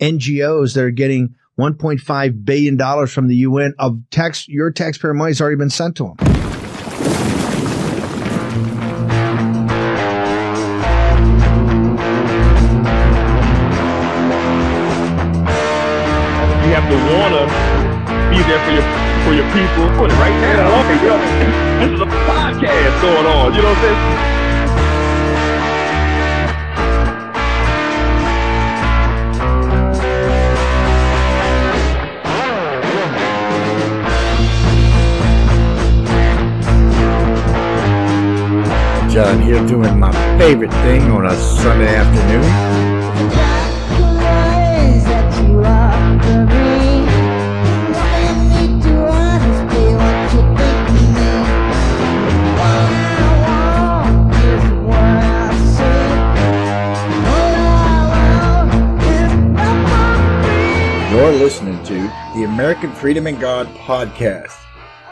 NGOs that are getting 1.5 billion dollars from the UN of tax. Your taxpayer money has already been sent to them. You have to wanna be there for your for your people. Put it right now. Okay, yo, this is a podcast going on. You know what I'm saying? John here doing my favorite thing on a Sunday afternoon. You're listening to the American Freedom and God podcast,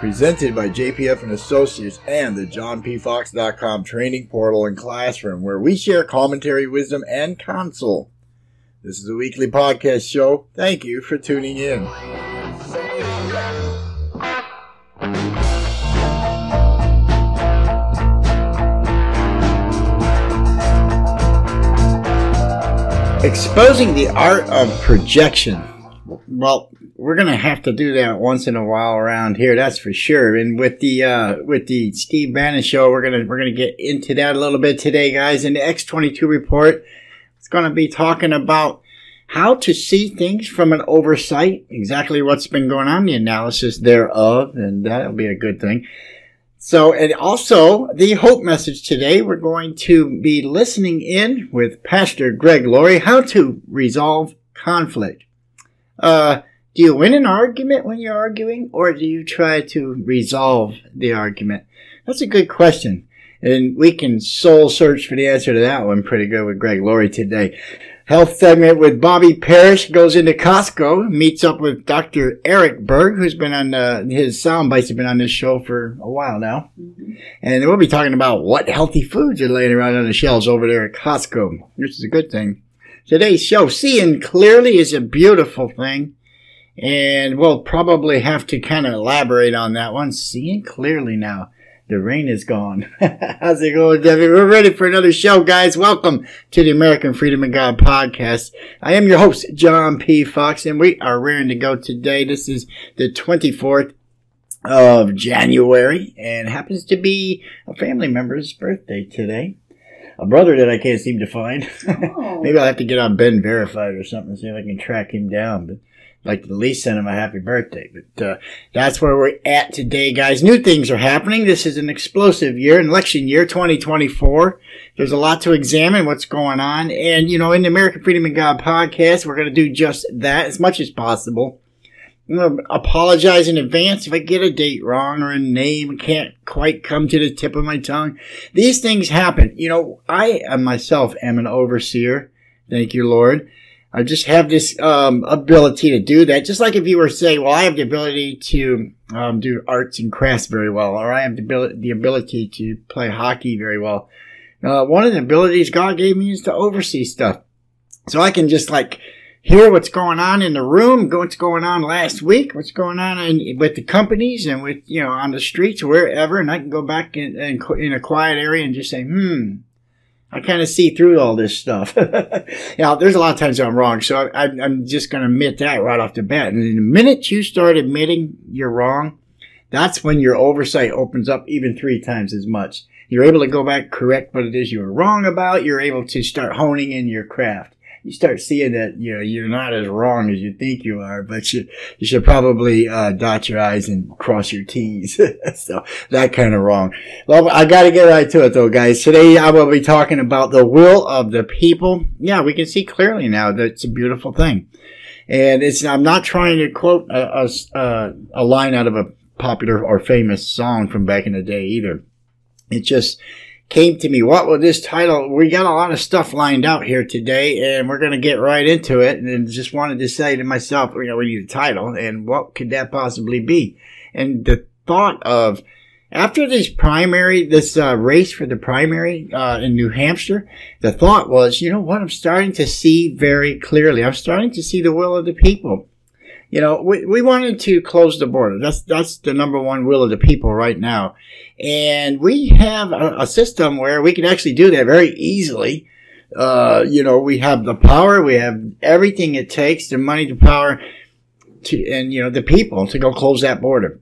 presented by JPF and Associates and the JohnPFox.com training portal and classroom, where we share commentary, wisdom, and counsel. This is a weekly podcast show. Thank you for tuning in. Exposing the art of projection. Well, we're gonna have to do that once in a while around here, that's for sure. And with the uh, with the Steve Bannon show, we're gonna we're gonna get into that a little bit today, guys. In the X twenty two report, it's gonna be talking about how to see things from an oversight, exactly what's been going on, the analysis thereof, and that'll be a good thing. So, and also the hope message today, we're going to be listening in with Pastor Greg Laurie, how to resolve conflict. Uh, do you win an argument when you're arguing, or do you try to resolve the argument? That's a good question. And we can soul search for the answer to that one pretty good with Greg Laurie today. Health segment with Bobby Parrish goes into Costco, meets up with Dr. Eric Berg, who's been on uh, his sound bites have been on this show for a while now. And we'll be talking about what healthy foods are laying around on the shelves over there at Costco, which is a good thing. Today's show, seeing clearly is a beautiful thing. And we'll probably have to kind of elaborate on that one. Seeing clearly now. The rain is gone. How's it going, Debbie? We're ready for another show, guys. Welcome to the American Freedom and God podcast. I am your host, John P. Fox, and we are rearing to go today. This is the 24th of January, and happens to be a family member's birthday today. A brother that I can't seem to find. Oh. Maybe I'll have to get on BeenVerified or something, to see if I can track him down. But like at least send him a happy birthday. But uh, that's where we're at today, guys. New things are happening. This is an explosive year, an election year, 2024. There's a lot to examine what's going on. And, you know, in the American Freedom and God podcast, we're going to do just that as much as possible. I'm going to apologize in advance if I get a date wrong or a name can't quite come to the tip of my tongue. These things happen. You know, I myself am an overseer. Thank you, Lord. I just have this um, ability to do that. Just like if you were saying, well, I have the ability to um, do arts and crafts very well, or I have the ability, the ability to play hockey very well. Uh, one of the abilities God gave me is to oversee stuff. So I can just like hear what's going on in the room, what's going on last week, what's going on in, with the companies and with, you know, on the streets, wherever. And I can go back in, in, in a quiet area and just say, hmm, I kind of see through all this stuff. now, there's a lot of times I'm wrong, so I, am just going to admit that right off the bat. And the minute you start admitting you're wrong, that's when your oversight opens up even three times as much. You're able to go back, correct what it is you were wrong about. You're able to start honing in your craft. You start seeing that you know you're not as wrong as you think you are, but you you should probably uh, dot your i's and cross your t's. so that kind of wrong. Well, I got to get right to it though, guys. Today I will be talking about the will of the people. Yeah, we can see clearly now that it's a beautiful thing, and it's. I'm not trying to quote a, a, a line out of a popular or famous song from back in the day either. It just came to me. What was this title? We got a lot of stuff lined out here today, and we're going to get right into it. And just wanted to say to myself, you know, we need a title, and what could that possibly be? And the thought of after this primary, this uh, race for the primary uh, in New Hampshire, the thought was, you know what? I'm starting to see very clearly. I'm starting to see the will of the people. You know, we, we wanted to close the border. That's that's the number one will of the people right now, and we have a, a system where we can actually do that very easily. Uh, you know, we have the power, we have everything it takes, the money, the power, to and you know the people to go close that border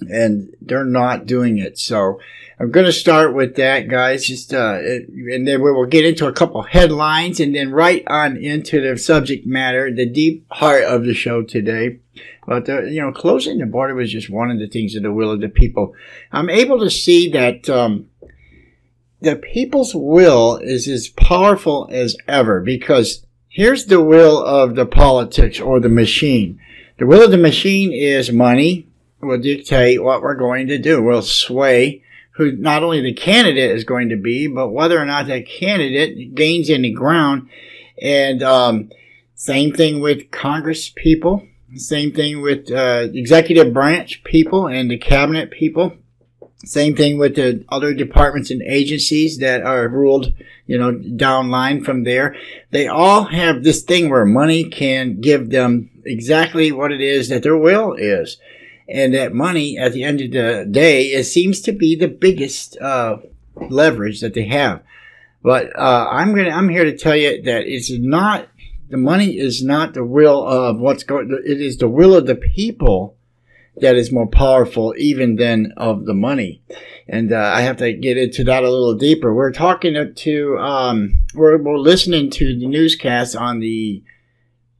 and they're not doing it. So I'm going to start with that, guys. Just uh, and then we will get into a couple headlines, and then right on into the subject matter, the deep heart of the show today. But uh, you know, closing the border was just one of the things of the will of the people. I'm able to see that. Um, the people's will is as powerful as ever because here's the will of the politics or the machine. The will of the machine is money, will dictate what we're going to do. Will sway who not only the candidate is going to be, but whether or not that candidate gains any ground. And um, same thing with Congress people. Same thing with uh, executive branch people and the cabinet people. Same thing with the other departments and agencies that are ruled, you know, down line from there. They all have this thing where money can give them exactly what it is that their will is and that money at the end of the day it seems to be the biggest uh, leverage that they have but uh, i'm gonna i'm here to tell you that it's not the money is not the will of what's going it is the will of the people that is more powerful even than of the money. And uh, i have to get into that a little deeper. We're talking to um, we're, we're listening to the newscast on the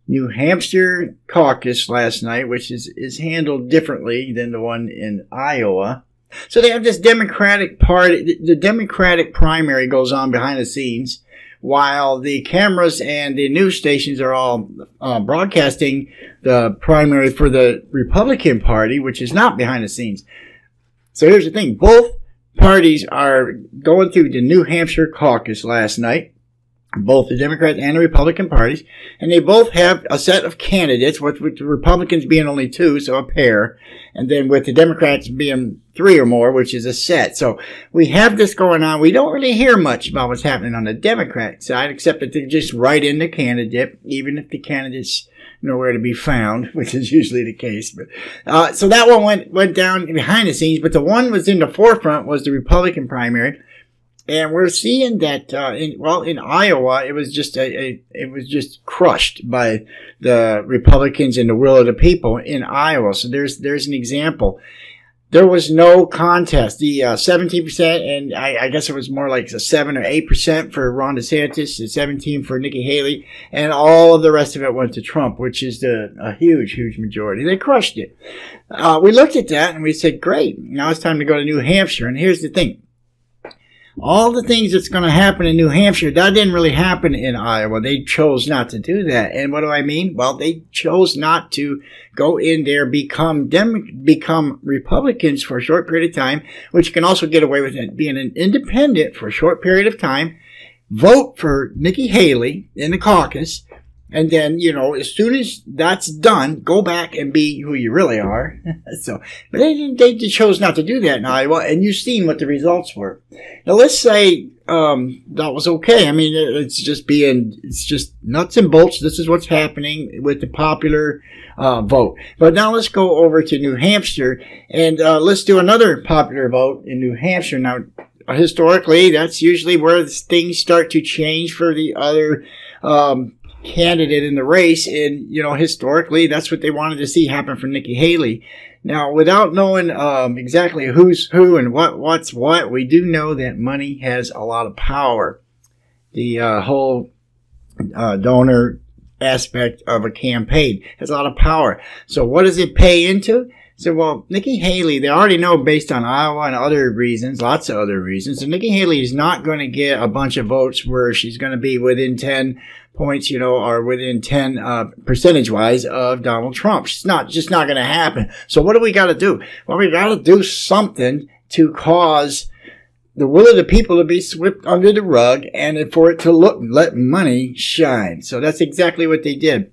New Hampshire caucus last night, which is, is handled differently than the one in Iowa. So they have this Democratic party, the Democratic primary goes on behind the scenes while the cameras and the news stations are all uh, broadcasting the primary for the Republican Party, which is not behind the scenes. So here's the thing. Both parties are going through the New Hampshire caucus last night both the Democrat and the Republican parties, and they both have a set of candidates, with, with, the Republicans being only two, so a pair, and then with the Democrats being three or more, which is a set. So we have this going on. We don't really hear much about what's happening on the Democrat side, except that they just write in the candidate, even if the candidate's nowhere to be found, which is usually the case. But uh, so that one went went down behind the scenes, but the one was in the forefront was the Republican primary and we're seeing that uh, in, well in Iowa it was just a, a, it was just crushed by the Republicans and the will of the people in Iowa. So there's there's an example. There was no contest. The uh, 17%, and I, I, guess it was more like a 7 or 8% for Ron DeSantis, and 17 for Nikki Haley, and all of the rest of it went to Trump, which is the, a huge, huge majority. They crushed it. Uh, we looked at that and we said, great, now it's time to go to New Hampshire. And here's the thing all the things that's going to happen in New Hampshire, that didn't really happen in Iowa. They chose not to do that. And what do I mean? Well, they chose not to go in there, become Dem- become Republicans for a short period of time, which can also get away with it, being an independent for a short period of time, vote for Nikki Haley in the caucus, and then, you know, as soon as that's done, go back and be who you really are. so, but they, they chose not to do that in Iowa, and you've seen what the results were. Now, let's say, um, that was okay. I mean, it's just being, it's just nuts and bolts. This is what's happening with the popular, uh, vote. But now let's go over to New Hampshire and, uh, let's do another popular vote in New Hampshire. Now, historically, that's usually where things start to change for the other, um, candidate in the race. And, you know, historically, that's what they wanted to see happen for Nikki Haley. Now, without knowing um, exactly who's who and what what's what, we do know that money has a lot of power. The uh, whole uh, donor aspect of a campaign has a lot of power. So, what does it pay into? So, well, Nikki Haley, they already know based on Iowa and other reasons, lots of other reasons, that Nikki Haley is not going to get a bunch of votes where she's going to be within 10 points, you know, or within 10, uh, percentage wise of Donald Trump. It's not, just not going to happen. So what do we got to do? Well, we got to do something to cause the will of the people to be swept under the rug and for it to look, let money shine. So that's exactly what they did.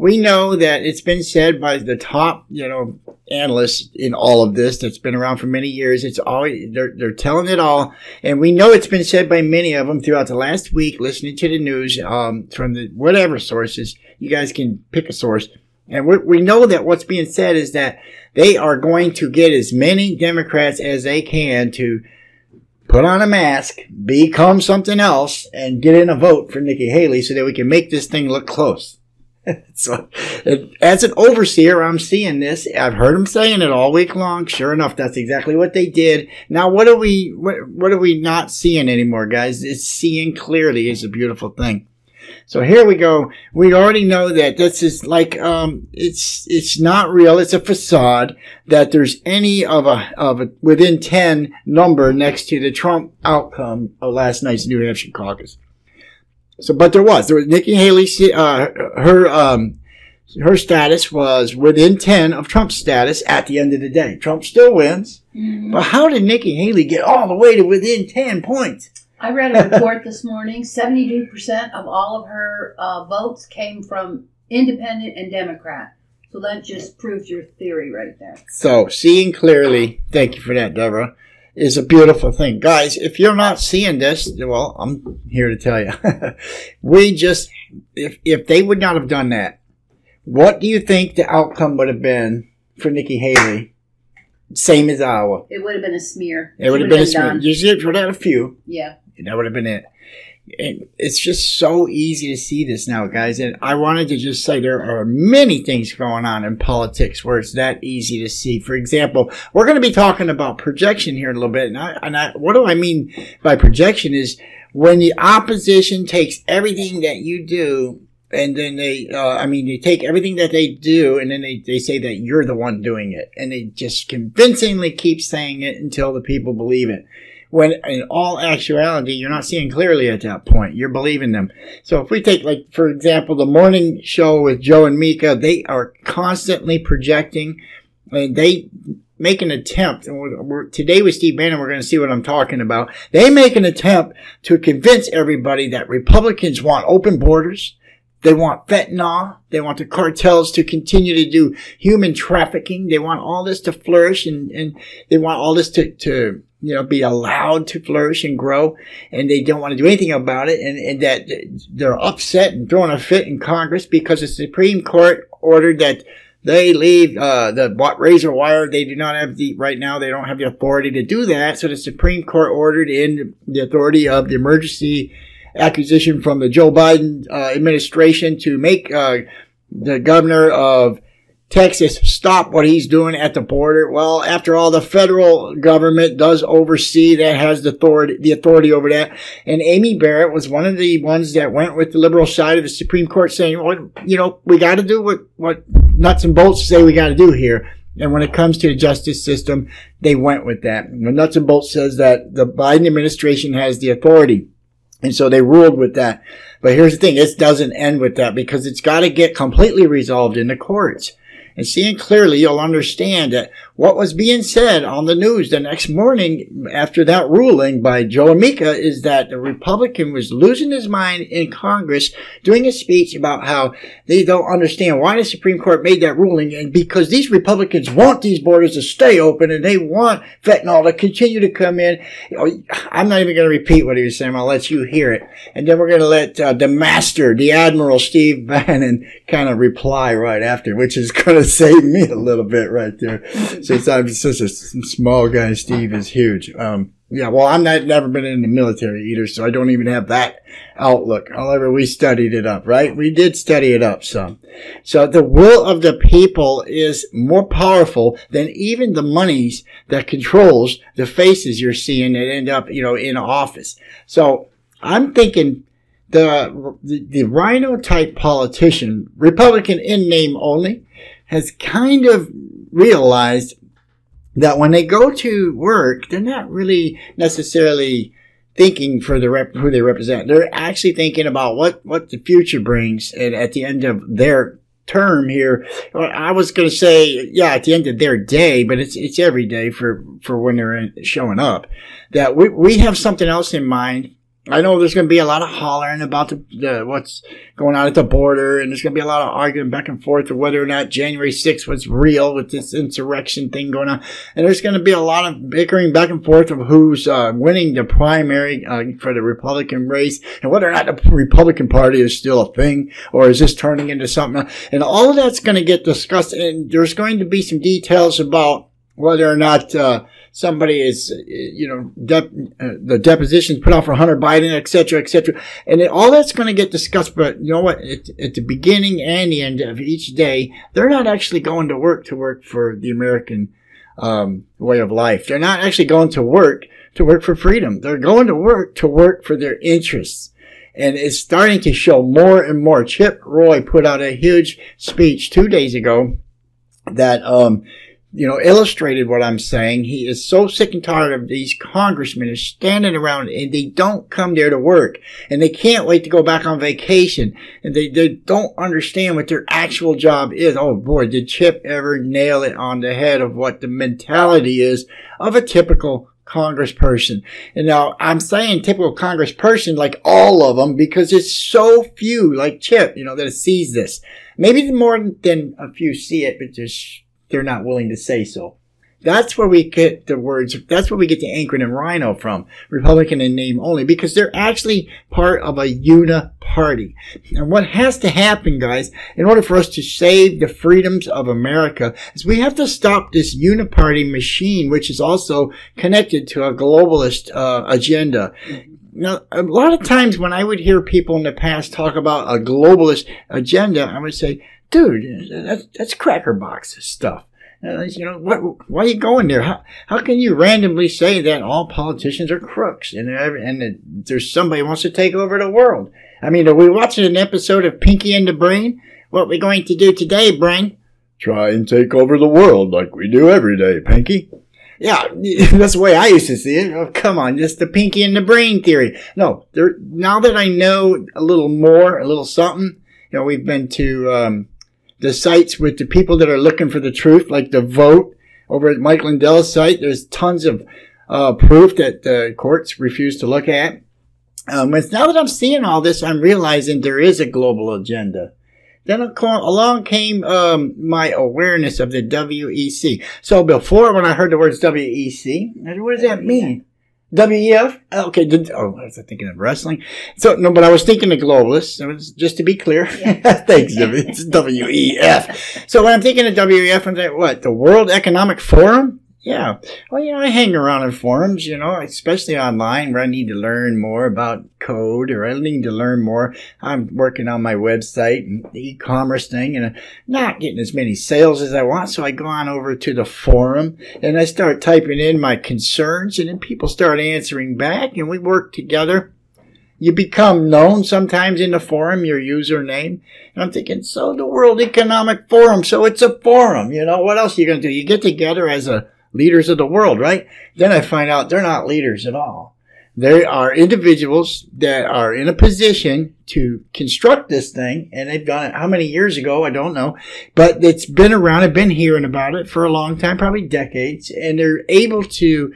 We know that it's been said by the top, you know, analysts in all of this that's been around for many years. It's always, they're, they're telling it all. And we know it's been said by many of them throughout the last week, listening to the news, um, from the whatever sources. You guys can pick a source. And we we know that what's being said is that they are going to get as many Democrats as they can to put on a mask, become something else, and get in a vote for Nikki Haley so that we can make this thing look close. so, as an overseer, I'm seeing this. I've heard them saying it all week long. Sure enough, that's exactly what they did. Now, what are we? What, what are we not seeing anymore, guys? It's seeing clearly is a beautiful thing. So here we go. We already know that this is like um, it's it's not real. It's a facade that there's any of a of a within ten number next to the Trump outcome of last night's New Hampshire caucus. So, but there was there was Nikki Haley. Uh, her um, her status was within ten of Trump's status at the end of the day. Trump still wins, mm-hmm. but how did Nikki Haley get all the way to within ten points? I read a report this morning. Seventy-two percent of all of her uh, votes came from Independent and Democrat. So that just proves your theory right there. So seeing clearly, thank you for that, Deborah is a beautiful thing. Guys, if you're not seeing this, well, I'm here to tell you. we just, if, if they would not have done that, what do you think the outcome would have been for Nikki Haley? Same as Iowa. It would have been a smear. It would have been, been, a smear. Done. You should have had a few. Yeah. That would have been it and it's just so easy to see this now, guys. And I wanted to just say there are many things going on in politics where it's that easy to see. For example, we're going to be talking about projection here in a little bit. And, I, and I, what do I mean by projection is when the opposition takes everything that you do and then they, uh, I mean, they take everything that they do and then they, they say that you're the one doing it. And they just convincingly keep saying it until the people believe it when in all actuality, you're not seeing clearly at that point. You're believing them. So if we take, like, for example, the morning show with Joe and Mika, they are constantly projecting and they make an attempt. And we're, we're, today with Steve Bannon, we're going to see what I'm talking about. They make an attempt to convince everybody that Republicans want open borders. They want fentanyl. They want the cartels to continue to do human trafficking. They want all this to flourish and, and they want all this to, to you know, be allowed to flourish and grow, and they don't want to do anything about it, and, and that they're upset and throwing a fit in Congress because the Supreme Court ordered that they leave uh, the razor wire. They do not have the right now. They don't have the authority to do that. So the Supreme Court ordered in the authority of the emergency acquisition from the Joe Biden uh, administration to make uh, the governor of Texas stop what he's doing at the border. Well, after all, the federal government does oversee that, has the authority, the authority over that. And Amy Barrett was one of the ones that went with the liberal side of the Supreme Court saying, well, you know, we got to do what, what nuts and bolts say we got to do here. And when it comes to the justice system, they went with that. The nuts and bolts says that the Biden administration has the authority. And so they ruled with that. But here's the thing. It doesn't end with that because it's got to get completely resolved in the courts and seeing clearly, you'll understand that what was being said on the news the next morning after that ruling by Joe Amica is that the Republican was losing his mind in Congress doing a speech about how they don't understand why the Supreme Court made that ruling and because these Republicans want these borders to stay open and they want fentanyl to continue to come in. I'm not even going to repeat what he was saying. I'll let you hear it. And then we're going to let uh, the master, the Admiral Steve Bannon kind of reply right after, which is going to save me a little bit right there. Since I'm such a small guy, Steve is huge. Um, yeah, well, I'm not never been in the military either, so I don't even have that outlook. However, we studied it up, right? We did study it up some. So the will of the people is more powerful than even the monies that controls the faces you're seeing that end up, you know, in office. So I'm thinking the, the, the RINO type politician, Republican in name only, has kind of realized that when they go to work, they're not really necessarily thinking for the rep, who they represent. They're actually thinking about what, what the future brings and at the end of their term here. I was going to say, yeah, at the end of their day, but it's, it's every day for, for when they're in, showing up that we, we have something else in mind I know there's going to be a lot of hollering about the, the, what's going on at the border, and there's going to be a lot of arguing back and forth of whether or not January 6th was real with this insurrection thing going on, and there's going to be a lot of bickering back and forth of who's uh, winning the primary uh, for the Republican race, and whether or not the Republican Party is still a thing, or is this turning into something, else. and all of that's going to get discussed, and there's going to be some details about whether or not. Uh, somebody is, you know, uh, the depositions put out for Hunter Biden, et cetera, et cetera. And it, all that's going to get discussed. But you know what? At, at, the beginning and the end of each day, they're not actually going to work to work for the American um, way of life. They're not actually going to work to work for freedom. They're going to work to work for their interests. And it's starting to show more and more. Chip Roy put out a huge speech two days ago that um, you know, illustrated what I'm saying. He is so sick and tired of these congressmen standing around and they don't come there to work and they can't wait to go back on vacation and they, they don't understand what their actual job is. Oh boy, did Chip ever nail it on the head of what the mentality is of a typical congressperson. And now I'm saying typical congressperson like all of them because it's so few like Chip, you know, that sees this. Maybe more than a few see it, but just they're not willing to say so. That's where we get the words, that's where we get the Anchorin and RINO from, Republican in name only, because they're actually part of a uniparty. And what has to happen, guys, in order for us to save the freedoms of America, is we have to stop this uniparty machine, which is also connected to a globalist uh, agenda. Now, a lot of times when I would hear people in the past talk about a globalist agenda, I would say, dude, that's, that's cracker box stuff. You know, what, why are you going there? How, how can you randomly say that all politicians are crooks and, and that there's somebody who wants to take over the world? I mean, are we watching an episode of Pinky and the Brain? What are we going to do today, Brain? Try and take over the world like we do every day, Pinky. Yeah, that's the way I used to see it. Oh, come on, just the Pinky and the Brain theory. No, there, now that I know a little more, a little something, you know, we've been to, um, the sites with the people that are looking for the truth, like the vote over at Mike Lindell's site. There's tons of uh, proof that the courts refuse to look at. Um, it's now that I'm seeing all this, I'm realizing there is a global agenda. Then along came um, my awareness of the WEC. So before, when I heard the words WEC, I said, what does that mean? WEF? Uh, okay, did, oh, I was thinking of wrestling. So, no, but I was thinking of globalists. Was, just to be clear. Thanks, It's WEF. So when I'm thinking of WEF, I'm like, what? The World Economic Forum? Yeah. Well, you know, I hang around in forums, you know, especially online where I need to learn more about code or I need to learn more. I'm working on my website and the e-commerce thing and I'm not getting as many sales as I want. So I go on over to the forum and I start typing in my concerns and then people start answering back and we work together. You become known sometimes in the forum, your username. And I'm thinking, so the World Economic Forum, so it's a forum. You know, what else are you going to do? You get together as a leaders of the world, right? Then I find out they're not leaders at all. They are individuals that are in a position to construct this thing, and they've done it how many years ago? I don't know, but it's been around. I've been hearing about it for a long time, probably decades, and they're able to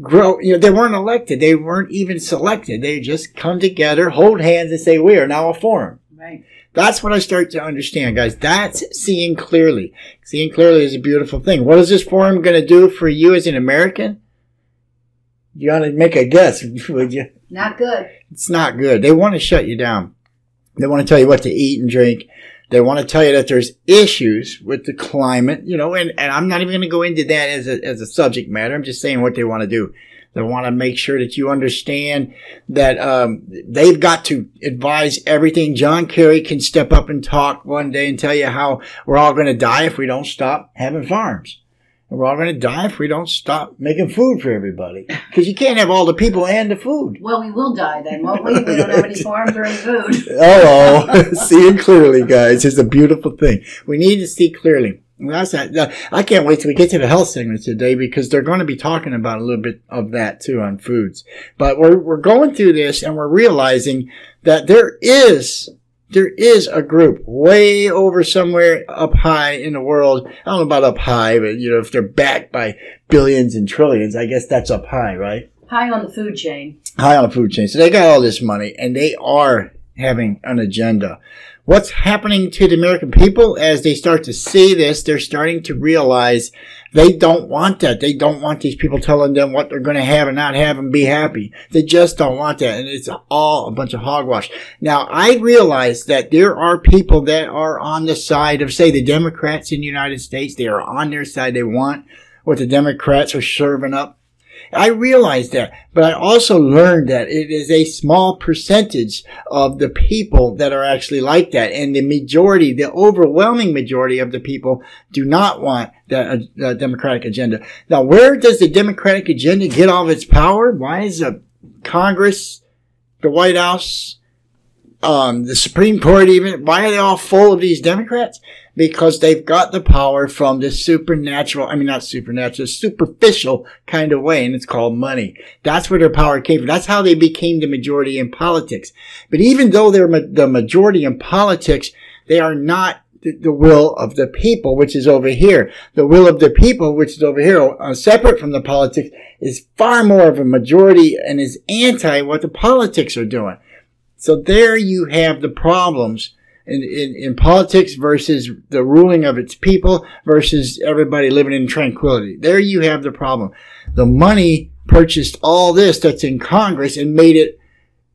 grow. You know, they weren't elected; they weren't even selected. They just come together, hold hands, and say, "We are now a forum." That's what I start to understand, guys. That's seeing clearly. Seeing clearly is a beautiful thing. What is this forum going to do for you as an American? You ought to make a guess, would you? Not good. It's not good. They want to shut you down. They want to tell you what to eat and drink. They want to tell you that there's issues with the climate, you know, and, and I'm not even going to go into that as a, as a subject matter. I'm just saying what they want to do. They want to make sure that you understand that um, they've got to advise everything. John Kerry can step up and talk one day and tell you how we're all going to die if we don't stop having farms. And we're all going to die if we don't stop making food for everybody. Because you can't have all the people and the food. Well, we will die then, won't we? We don't have any farms or any food. oh, seeing clearly, guys, is a beautiful thing. We need to see clearly. That's that. I can't wait till we get to the health segment today because they're going to be talking about a little bit of that too on foods. But we're, we're going through this and we're realizing that there is, there is a group way over somewhere up high in the world. I don't know about up high, but you know, if they're backed by billions and trillions, I guess that's up high, right? High on the food chain. high on the food chain. So they got all this money and they are having an agenda. What's happening to the American people as they start to see this? They're starting to realize they don't want that. They don't want these people telling them what they're going to have and not have and be happy. They just don't want that. And it's all a bunch of hogwash. Now, I realize that there are people that are on the side of, say, the Democrats in the United States. They are on their side. They want what the Democrats are serving up. I realize that, but I also learned that it is a small percentage of the people that are actually like that. And the majority, the overwhelming majority of the people do not want the uh, Democratic agenda. Now, where does the Democratic agenda get all of its power? Why is the Congress, the White House, um, the Supreme Court even, why are they all full of these Democrats? Because they've got the power from the supernatural, I mean, not supernatural, superficial kind of way, and it's called money. That's where their power came from. That's how they became the majority in politics. But even though they're ma- the majority in politics, they are not the, the will of the people, which is over here. The will of the people, which is over here, uh, separate from the politics, is far more of a majority and is anti what the politics are doing. So there you have the problems in, in, in politics versus the ruling of its people versus everybody living in tranquility. There you have the problem. The money purchased all this that's in Congress and made it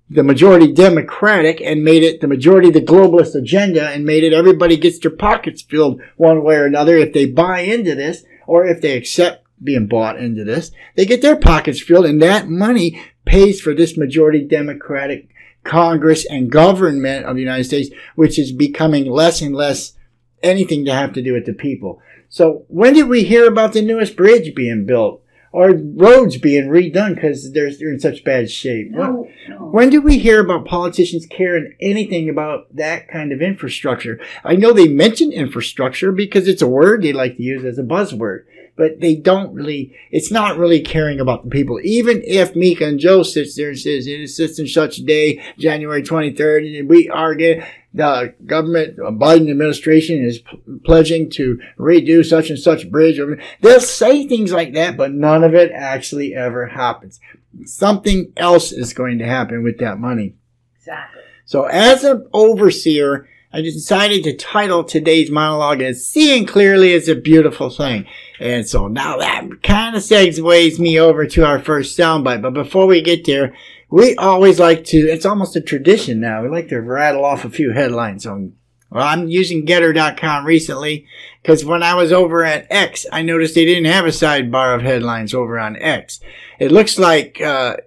the majority Democratic and made it the majority the globalist agenda and made it everybody gets their pockets filled one way or another if they buy into this or if they accept being bought into this. They get their pockets filled and that money pays for this majority Democratic Congress and government of the United States, which is becoming less and less anything to have to do with the people. So when did we hear about the newest bridge being built or roads being redone because they're, they're in such bad shape? No, no. When did we hear about politicians caring anything about that kind of infrastructure? I know they mention infrastructure because it's a word they like to use as a buzzword, but they don't really, it's not really caring about the people. Even if Mika and Joe sits there and says, it is such and such day, January 23rd, and we are getting, the government, uh, Biden administration is p- pledging to redo such and such bridge. They'll say things like that, but none of it actually ever happens. Something else is going to happen with that money. Exactly. So as an overseer, I decided to title today's monologue as Seeing Clearly is a Beautiful Thing. And so now that kind of segues me over to our first soundbite. But before we get there, we always like to, it's almost a tradition now. We like to rattle off a few headlines on, well, I'm using gettr.com recently because when I was over at X, I noticed they didn't have a sidebar of headlines over on X. It looks like, uh,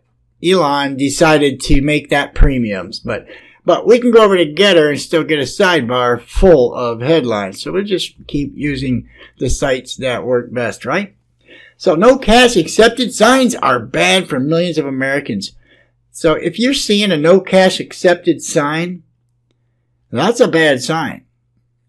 Elon decided to make that premiums, but but we can go over to GETTR and still get a sidebar full of headlines. So we'll just keep using the sites that work best, right? So no cash accepted signs are bad for millions of Americans. So if you're seeing a no cash accepted sign, that's a bad sign.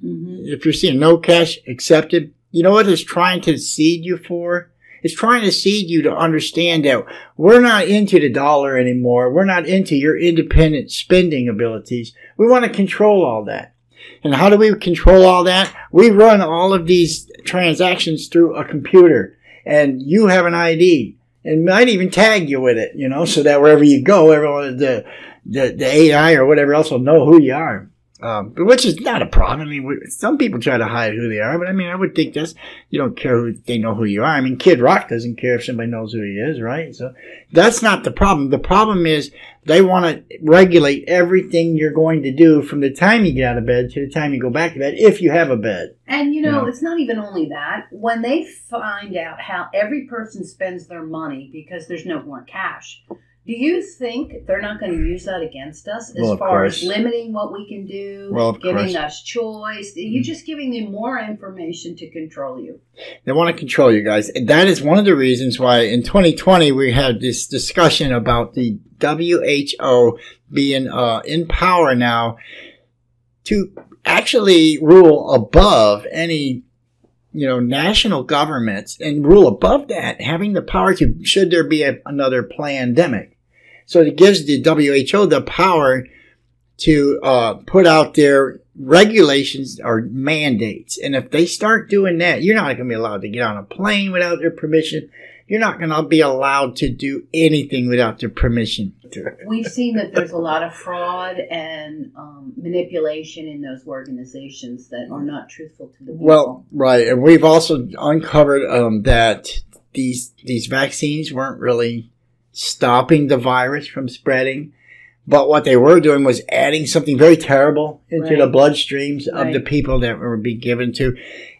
hmm If you're seeing no cash accepted, you know what it's trying to seed you for? It's trying to seed you to understand that we're not into the dollar anymore. We're not into your independent spending abilities. We want to control all that. And how do we control all that? We run all of these transactions through a computer and you have an ID and might even tag you with it, you know, so that wherever you go, everyone, the, the, the AI or whatever else will know who you are. Um, which is not a problem. I mean, some people try to hide who they are, but I mean, I would think that's, you don't care who they know who you are. I mean, Kid Rock doesn't care if somebody knows who he is, right? So that's not the problem. The problem is they want to regulate everything you're going to do from the time you get out of bed to the time you go back to bed, if you have a bed. And you know, Yeah. it's not even only that. When they find out how every person spends their money because there's no more cash, do you think they're not going to use that against us as Well, far course. as limiting what we can do, Well, giving course. us choice? You're just giving them more information to control you. They want to control you guys. That is one of the reasons why in 2020 we had this discussion about the WHO being uh, in power now to actually rule above any you know national governments and rule above that having the power to should there be a, another pandemic so it gives the WHO the power to uh, put out their regulations or mandates. And if they start doing that, you're not going to be allowed to get on a plane without their permission. You're not going to be allowed to do anything without their permission. We've seen that there's a lot of fraud and um, manipulation in those organizations that are not truthful to the people. Well, right, and we've also uncovered um, that these these vaccines weren't really stopping the virus from spreading, but what they were doing was adding something very terrible into the Right. bloodstreams of the people that were being given to,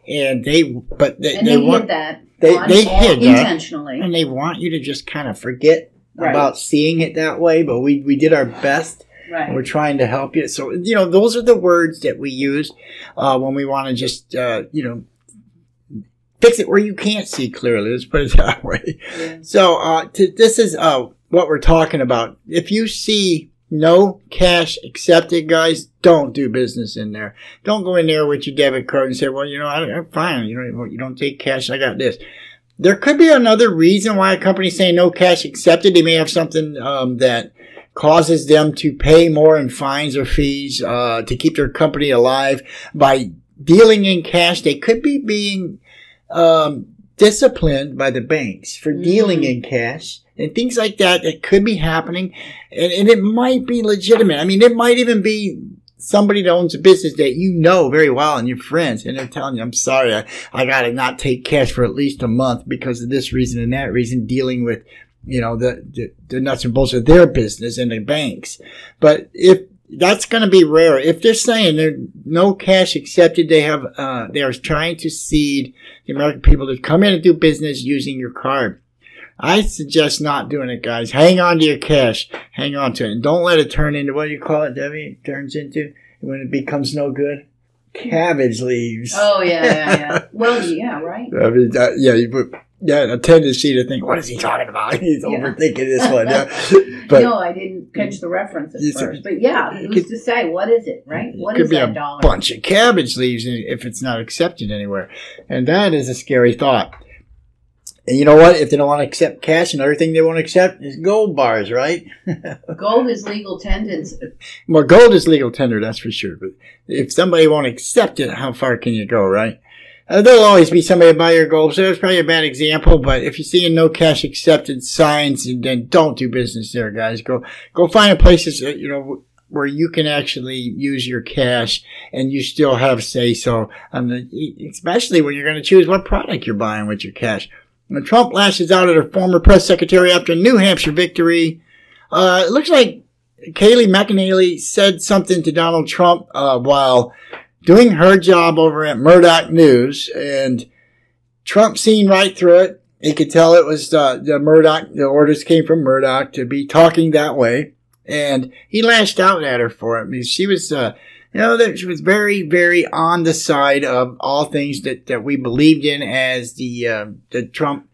and they but they, and they, they, want that they- they hid that. intentionally. and they want you to just kind of forget Right. about seeing it that way. But we we did our best. right. We're trying to help you. So, you know, those are the words that we use uh, when we want to just, uh, you know, fix it where you can't see clearly. Let's put it that way. Yeah. So, uh, to, this is uh, what we're talking about. If you see no cash accepted, guys, don't do business in there. Don't go in there with your debit card and say, well, you know, I, I'm fine. You know, you don't take cash. I got this. There could be another reason why a company's saying no cash accepted. They may have something um, that causes them to pay more in fines or fees uh, to keep their company alive by dealing in cash. They could be being um, disciplined by the banks for dealing Mm. in cash and things like that that could be happening, and, and it might be legitimate. I mean, it might even be somebody that owns a business that you know very well and your friends, and they're telling you, "I'm sorry, I, I got to not take cash for at least a month because of this reason and that reason," dealing with you know the, the the nuts and bolts of their business and the banks. But if that's going to be rare, if they're saying there no cash accepted, they have uh, they are trying to seed the American people to come in and do business using your card. I suggest not doing it, guys. Hang on to your cash. Hang on to it. And don't let it turn into what do you call it, Debbie? It turns into when it becomes no good? Cabbage leaves. Oh yeah, yeah, yeah. well, yeah, right. I mean, uh, yeah, you put, yeah, a tendency to think, what is he talking about? He's Yeah. overthinking this one. Yeah. But no, I didn't catch the reference at first, but yeah, who's could- to say what is it, right? it could is be a dollar? bunch of cabbage leaves if it's not accepted anywhere. And that is a scary thought. And you know what? If they don't want to accept cash, another thing they won't accept is gold bars, right? Gold is legal tender. Well, gold is legal tender, that's for sure. But if somebody won't accept it, how far can you go, right? Uh, there'll always be somebody buy your gold, so that's probably a bad example. But if you see a no cash accepted signs, then don't do business there, guys. Go go find places that you know where you can actually use your cash and you still have say so. Especially when you're going to choose what product you're buying with your cash. When Trump lashes out at a former press secretary after a New Hampshire victory, uh, it looks like Kayleigh McEnany said something to Donald Trump uh, while doing her job over at Murdoch News, and Trump seen right through it. He could tell it was the Murdoch. The orders came from Murdoch to be talking that way, and he lashed out at her for it. I mean, she was, uh, you know, that she was very, very on the side of all things that, that we believed in as the uh, the Trump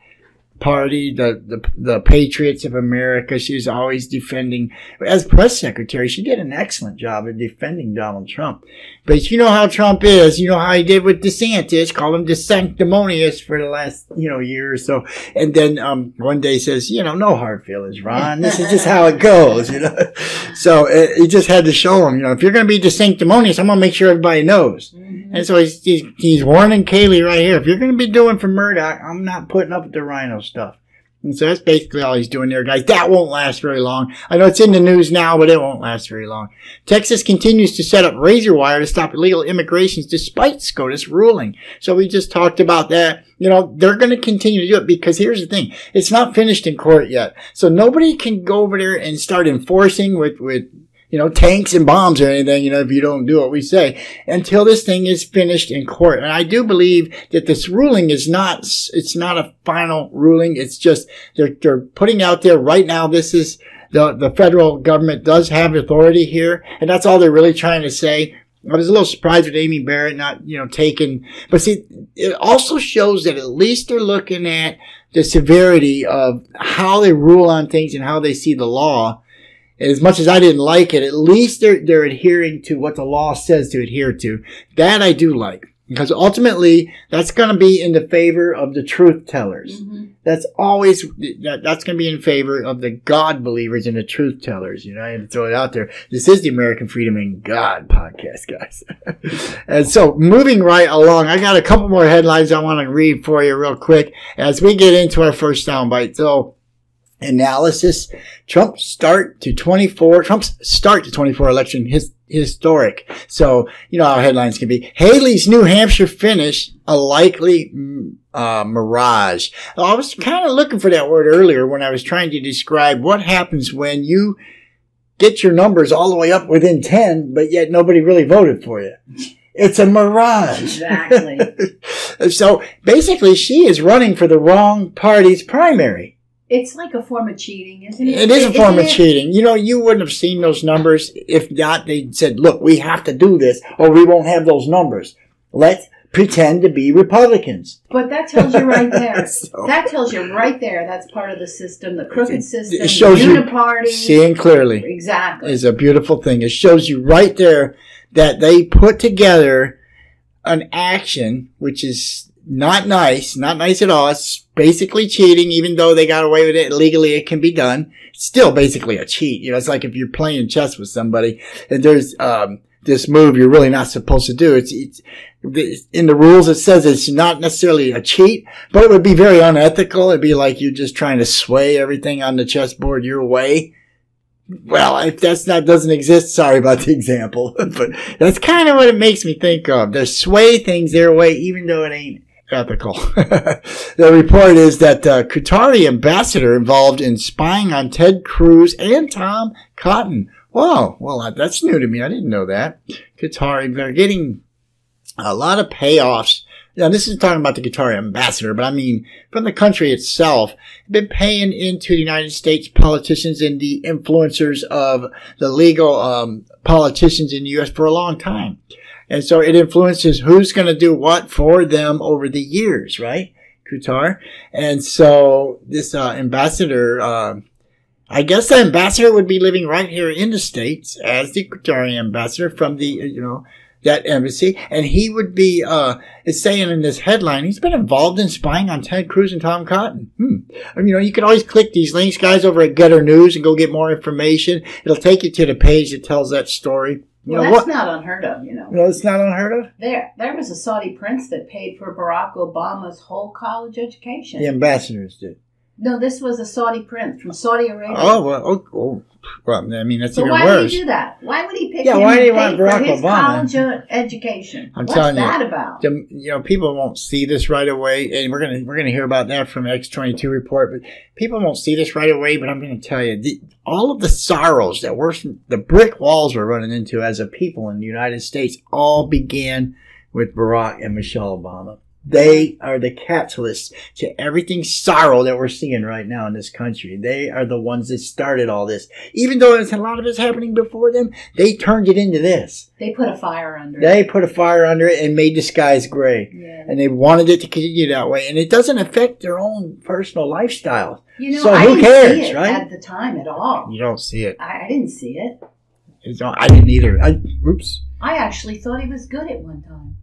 party, the, the the Patriots of America. She was always defending. As press secretary, she did an excellent job of defending Donald Trump. But you know how Trump is. You know how he did with DeSantis, called him DeSanctimonious for the last you know year or so. And then um, one day says, you know, no hard feelings, Ron. This is just how it goes. You know. So uh, he just had to show him, you know, if you're going to be DeSanctimonious, I'm going to make sure everybody knows. And so he's, he's, he's warning Kayleigh right here. If you're going to be doing for Murdoch, I'm not putting up with the RINO stuff. And so that's basically all he's doing there, guys. That won't last very long. I know it's in the news now, but it won't last very long. Texas continues to set up razor wire to stop illegal immigrations despite SCOTUS ruling. So we just talked about that. You know, they're going to continue to do it because here's the thing. It's not finished in court yet. So nobody can go over there and start enforcing with, with, you know, tanks and bombs or anything, you know, if you don't do what we say until this thing is finished in court. And I do believe that this ruling is not, it's not a final ruling. It's just, they're, they're putting out there right now. This is, the, the federal government does have authority here. And that's all they're really trying to say. I was a little surprised with Amy Barrett not, you know, taking, but see, it also shows that at least they're looking at the severity of how they rule on things and how they see the law. And as much as I didn't like it, at least they're, they're adhering to what the law says to adhere to. That I do like. Because ultimately, that's going to be in the favor of the truth tellers. Mhm. That's always, that, that's going to be in favor of the God believers and the truth tellers. You know, I had to throw it out there. This is the American Freedom in God podcast, guys. and so, moving right along, I got a couple more headlines I want to read for you real quick as we get into our first soundbite. So, analysis Trump's start to 24, Trump's start to 24 election his, historic. So, you know how headlines can be. Haley's New Hampshire finish, a likely mm, uh, mirage. I was kind of looking for that word earlier when I was trying to describe what happens when you get your numbers all the way up within 10, but yet nobody really voted for you. It's a mirage. Exactly. so basically, she is running for the wrong party's primary. It's like a form of cheating, isn't it? It is a Isn't form of it? cheating. You know, you wouldn't have seen those numbers if not they said, look, we have to do this or we won't have those numbers. Let's pretend to be Republicans. But that tells you right there. So- that tells you right there. That's part of the system, the crooked system, it shows the you. Seeing clearly exactly. is a beautiful thing. It shows you right there that they put together an action which is not nice, not nice at all. It's basically cheating, even though they got away with it legally. It can be done. It's still basically a cheat. You know, it's like if you're playing chess with somebody and there's um, this move you're really not supposed to do. It's, it's in the rules. It says it's not necessarily a cheat, but it would be very unethical. It'd be like you're just trying to sway everything on the chessboard your way. Well, if that's not doesn't exist, sorry about the example, but that's kind of what it makes me think of. They sway things their way, even though it ain't ethical. the report is that the Qatari ambassador involved in spying on Ted Cruz and Tom Cotton. Wow, well that's new to me. I didn't know that. Qatari, they're getting a lot of payoffs. Now, this is talking about the Qatari ambassador, but I mean from the country itself. Been paying into the United States politicians and the influencers of the legal um, politicians in the U.S. for a long time. And so it influences who's going to do what for them over the years, right? Qatar. And so this uh, ambassador, uh, I guess the ambassador would be living right here in the States as the Qatari ambassador from the, you know, that embassy. And he would be, uh, saying in this headline, he's been involved in spying on Ted Cruz and Tom Cotton. Hmm. You know, you can always click these links, guys, over at GETTR News and go get more information. It'll take you to the page that tells that story. You well, know that's what? not unheard of, you know. No, it's not unheard of. There, there was a Saudi prince that paid for Barack Obama's whole college education. The ambassadors did. No, this was a Saudi prince from Saudi Arabia. Oh well, oh, oh, well, I mean that's so even why worse. would he do that? Why would he pick Yeah, him why and do you pay want for Barack his Obama? college education? I'm What's telling you, that about? the, you know, people won't see this right away, and we're gonna we're gonna hear about that from X twenty two report. But people won't see this right away. But I'm gonna tell you, the, all of the sorrows that we're the brick walls we're running into as a people in the United States all began with Barack and Michelle Obama. They are the catalysts to everything sorrow that we're seeing right now in this country. They are the ones that started all this. Even though there's a lot of it's happening before them, they turned it into this. They put a fire under They it. put a fire under it and made the skies gray Yeah. and they wanted it to continue that way. And it doesn't affect their own personal lifestyle. You know, So I who didn't cares, right? at the time at all. You don't see it. I, I didn't see it. I didn't either. I, oops. I actually thought he was good at one time.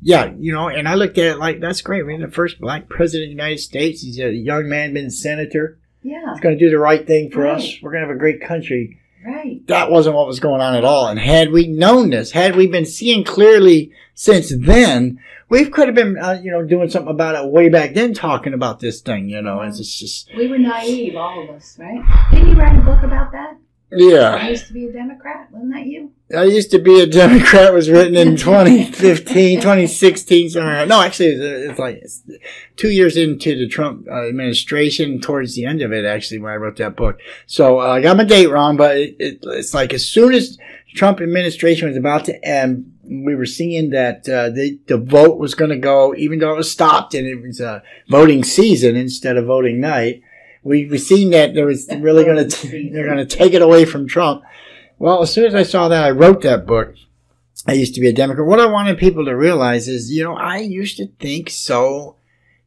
Yeah, you know, and I looked at it like that's great. We're the first black president of the United States. He's a young man, been senator. Yeah, He's going to do the right thing for us. We're going to have a great country. right. That wasn't what was going on at all. And had we known this, had we been seeing clearly since then, we could have been, uh, you know, doing something about it way back then, talking about this thing. You know, it's just We were naive, all of us, right? Didn't you write a book about that? Yeah. I used to be a Democrat, wasn't that you? I used to be a Democrat was written in 2015, 2016, somewhere. No, actually, it's, like it's two years into the Trump administration, towards the end of it, actually, when I wrote that book. So uh, I got my date wrong, but it, it, it's like as soon as Trump administration was about to end, we were seeing that uh, the the vote was going to go, even though it was stopped and it was uh, voting season instead of voting night. We we seen that there was really going to they're going to take it away from Trump. Well, as soon as I saw that, I wrote that book. I used to be a Democrat. What I wanted people to realize is, you know, I used to think so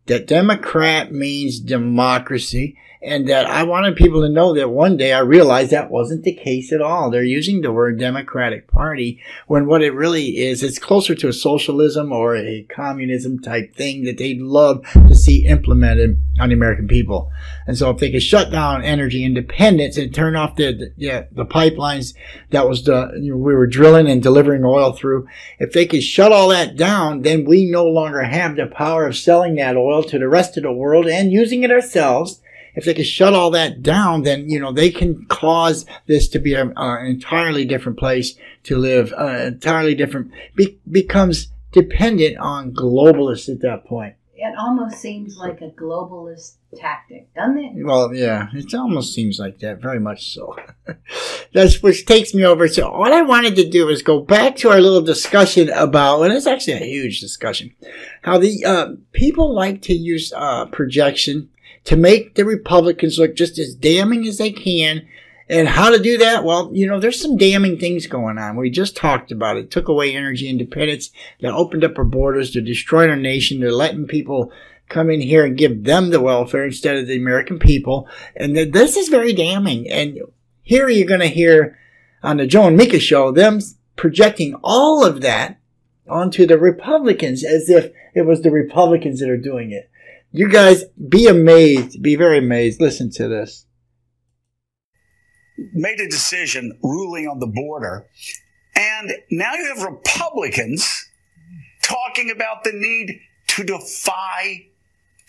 that Democrat means democracy and that I wanted people to know that one day I realized that wasn't the case at all. They're using the word Democratic Party when what it really is, it's closer to a socialism or a communism type thing that they'd love to see implemented on the American people. And so if they could shut down energy independence and turn off the, the yeah, the pipelines that was the, you know, we were drilling and delivering oil through, if they could shut all that down, then we no longer have the power of selling that oil to the rest of the world and using it ourselves if they can shut all that down, then you know they can cause this to be an entirely different place to live, uh, entirely different be- becomes dependent on globalists at that point. It almost seems like a globalist tactic, doesn't it? Well, yeah, it almost seems like that, very much so. That's which takes me over. So, what I wanted to do is go back to our little discussion about, and it's actually a huge discussion, how the uh, people like to use uh, projection to make the Republicans look just as damning as they can. And how to do that? Well, you know, there's some damning things going on. We just talked about it. Took away energy independence. They opened up our borders. They're destroying our nation. They're letting people come in here and give them the welfare instead of the American people. And this is very damning. And here you're going to hear on the Joe and Mika show them projecting all of that onto the Republicans as if it was the Republicans that are doing it. You guys be amazed, be very amazed. Listen to this. Made a decision ruling on the border, and now you have Republicans talking about the need to defy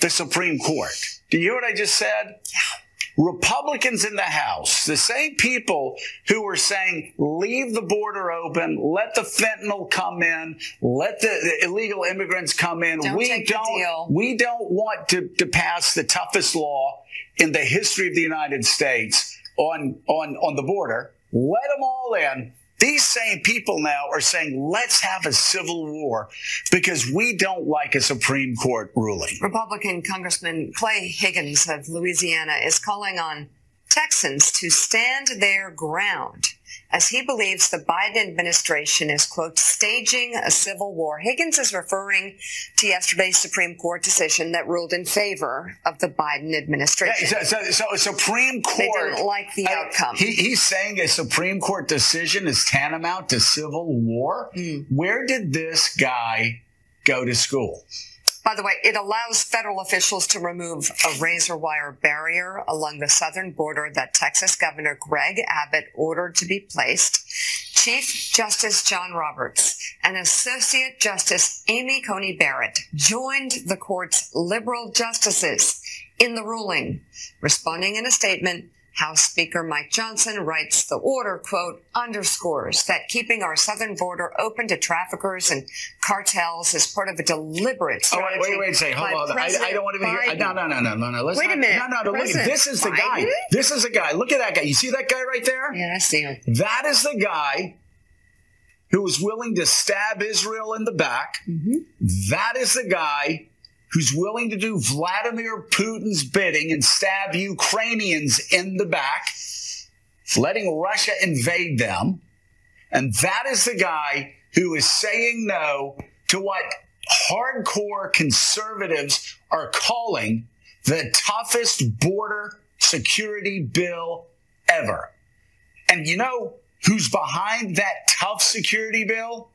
the Supreme Court. Do you hear what I just said? Yeah. Republicans in the House, the same people who were saying, leave the border open, let the fentanyl come in, let the, the illegal immigrants come in. Don't we don't, we don't want to, to pass the toughest law in the history of the United States on, on, on the border. Let them all in. These same people now are saying, let's have a civil war because we don't like a Supreme Court ruling. Republican Congressman Clay Higgins of Louisiana is calling on Texans to stand their ground as he believes the Biden administration is, quote, staging a civil war. Higgins is referring to yesterday's Supreme Court decision that ruled in favor of the Biden administration. Yeah, so, so, so, Supreme Court. They don't like the outcome. He, he's saying a Supreme Court decision is tantamount to civil war. Mm. Where did this guy go to school? By the way, it allows federal officials to remove a razor wire barrier along the southern border that Texas Governor Greg Abbott ordered to be placed. Chief Justice John Roberts and Associate Justice Amy Coney Barrett joined the court's liberal justices in the ruling. Responding in a statement, House Speaker Mike Johnson writes the order, quote, underscores that keeping our southern border open to traffickers and cartels is part of a deliberate strategy. Oh, wait, wait, wait, say, hold on. I, I, don't want to be here. No, no, no, no, no, no. Let's wait not, a minute. No, no, no. Look, this is the Biden? guy. This is the guy. Look at that guy. You see that guy right there? Yeah, I see him. That is the guy who is willing to stab Israel in the back. Mm-hmm. That is the guy who's willing to do Vladimir Putin's bidding and stab Ukrainians in the back, letting Russia invade them. And that is the guy who is saying no to what hardcore conservatives are calling the toughest border security bill ever. And you know who's behind that tough security bill?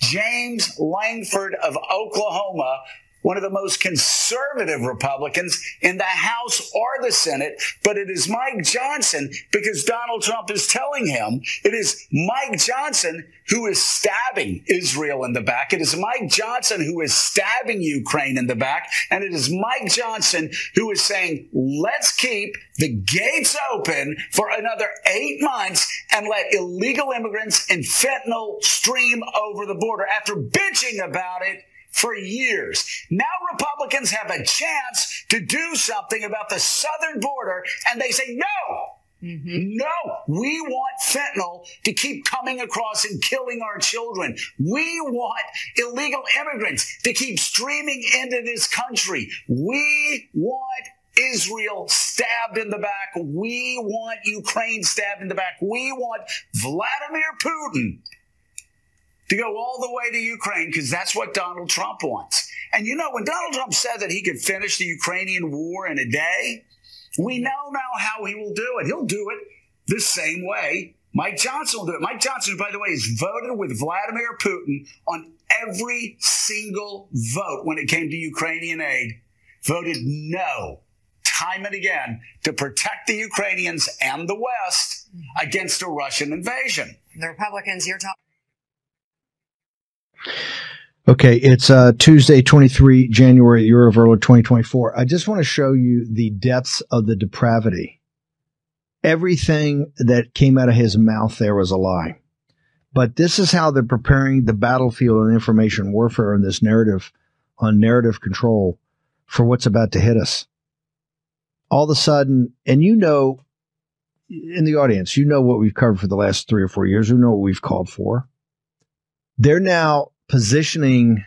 James Lankford of Oklahoma, one of the most conservative Republicans in the House or the Senate, but it is Mike Johnson because Donald Trump is telling him it is Mike Johnson who is stabbing Israel in the back. It is Mike Johnson who is stabbing Ukraine in the back. And it is Mike Johnson who is saying, let's keep the gates open for another eight months and let illegal immigrants and fentanyl stream over the border after bitching about it for years. Now Republicans have a chance to do something about the southern border, and they say, no, mm-hmm. no, we want fentanyl to keep coming across and killing our children. We want illegal immigrants to keep streaming into this country. We want Israel stabbed in the back. We want Ukraine stabbed in the back. We want Vladimir Putin to go all the way to Ukraine because that's what Donald Trump wants. And you know, when Donald Trump said that he could finish the Ukrainian war in a day, we know now how he will do it. He'll do it the same way Mike Johnson will do it. Mike Johnson, by the way, has voted with Vladimir Putin on every single vote when it came to Ukrainian aid. Voted no time and again to protect the Ukrainians and the West mm-hmm. against a Russian invasion. The Republicans, you're talking. Okay, it's uh, Tuesday, 23 January, year of early 2024. I just want to show you the depths of the depravity. Everything that came out of his mouth there was a lie. But this is how they're preparing the battlefield and information warfare in this narrative on narrative control for what's about to hit us. All of a sudden, and you know, in the audience, you know what we've covered for the last three or four years. You know what we've called for. They're now positioning,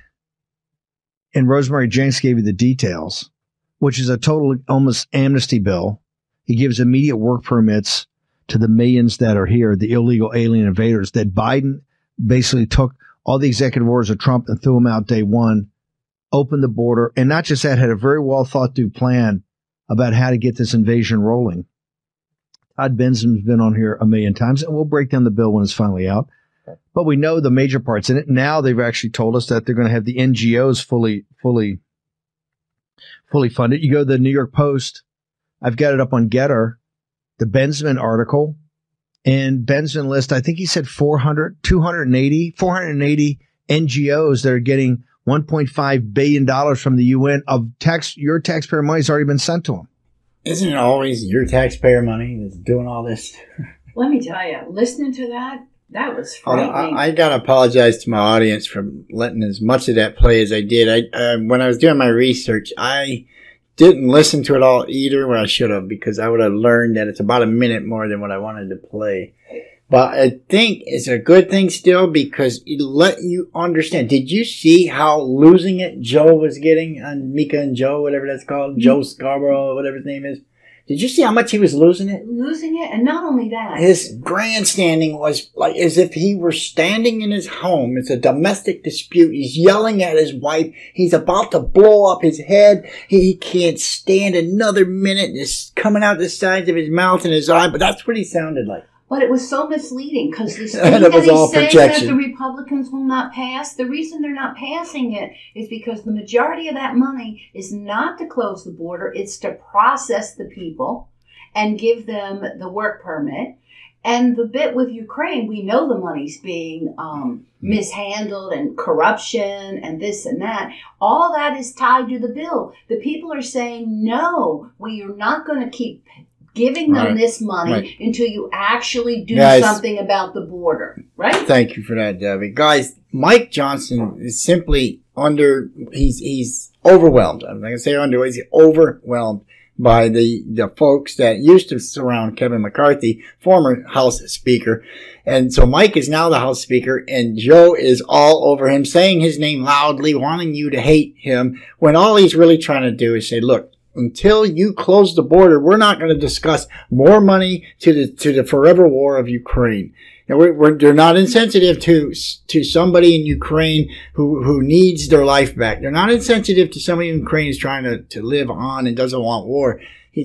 and Rosemary Jenks gave you the details, which is a total almost amnesty bill. He gives immediate work permits to the millions that are here, the illegal alien invaders that Biden basically took all the executive orders of Trump and threw them out day one, opened the border, and not just that, had a very well thought through plan about how to get this invasion rolling. Todd Bensman's been on here a million times, and we'll break down the bill when it's finally out. But we know the major parts in it. Now they've actually told us that they're going to have the NGOs fully, fully, fully funded. You go to the New York Post. I've got it up on Gettr, the Bensman article. And Bensman list, I think he said 400, 280, 480 NGOs that are getting $1.5 billion from the UN of tax, your taxpayer money has already been sent to them. Isn't it always your taxpayer money that's doing all this? Let me tell you, listening to that, that was frightening. I, I gotta apologize to my audience for letting as much of that play as I did. I uh, when I was doing my research, I didn't listen to it all either, where I should have, because I would have learned that it's about a minute more than what I wanted to play. But I think it's a good thing still because it let you understand. Did you see how losing it Joe was getting on Mika and Joe, whatever that's called, Joe Scarborough, whatever his name is? Did you see how much he was losing it? Losing it, and not only that, His grandstanding was like as if he were standing in his home. It's a domestic dispute. He's yelling at his wife. He's about to blow up his head. He can't stand another minute. It's coming out the sides of his mouth and his eye, but that's what he sounded like. But it was so misleading because the thing that was he's all saying that the Republicans will not pass, the reason they're not passing it is because the majority of that money is not to close the border, it's to process the people and give them the work permit. And the bit with Ukraine, we know the money's being um, mishandled and corruption and this and that. All that is tied to the bill. The people are saying, no, we are not going to keep giving them Right. this money Right. until you actually do Guys- something about the border, right? Thank you for that, Debbie. Guys, Mike Johnson is simply under, he's, he's overwhelmed. I'm not going to say under, he's overwhelmed by the, the folks that used to surround Kevin McCarthy, former House Speaker. And so Mike is now the House Speaker and Joe is all over him, saying his name loudly, wanting you to hate him, when all he's really trying to do is say, look, until you close the border, we're not going to discuss more money to the, to the forever war of Ukraine. And we're, we're, they're not insensitive to to somebody in Ukraine who, who needs their life back. They're not insensitive to somebody in Ukraine who's trying to, to live on and doesn't want war.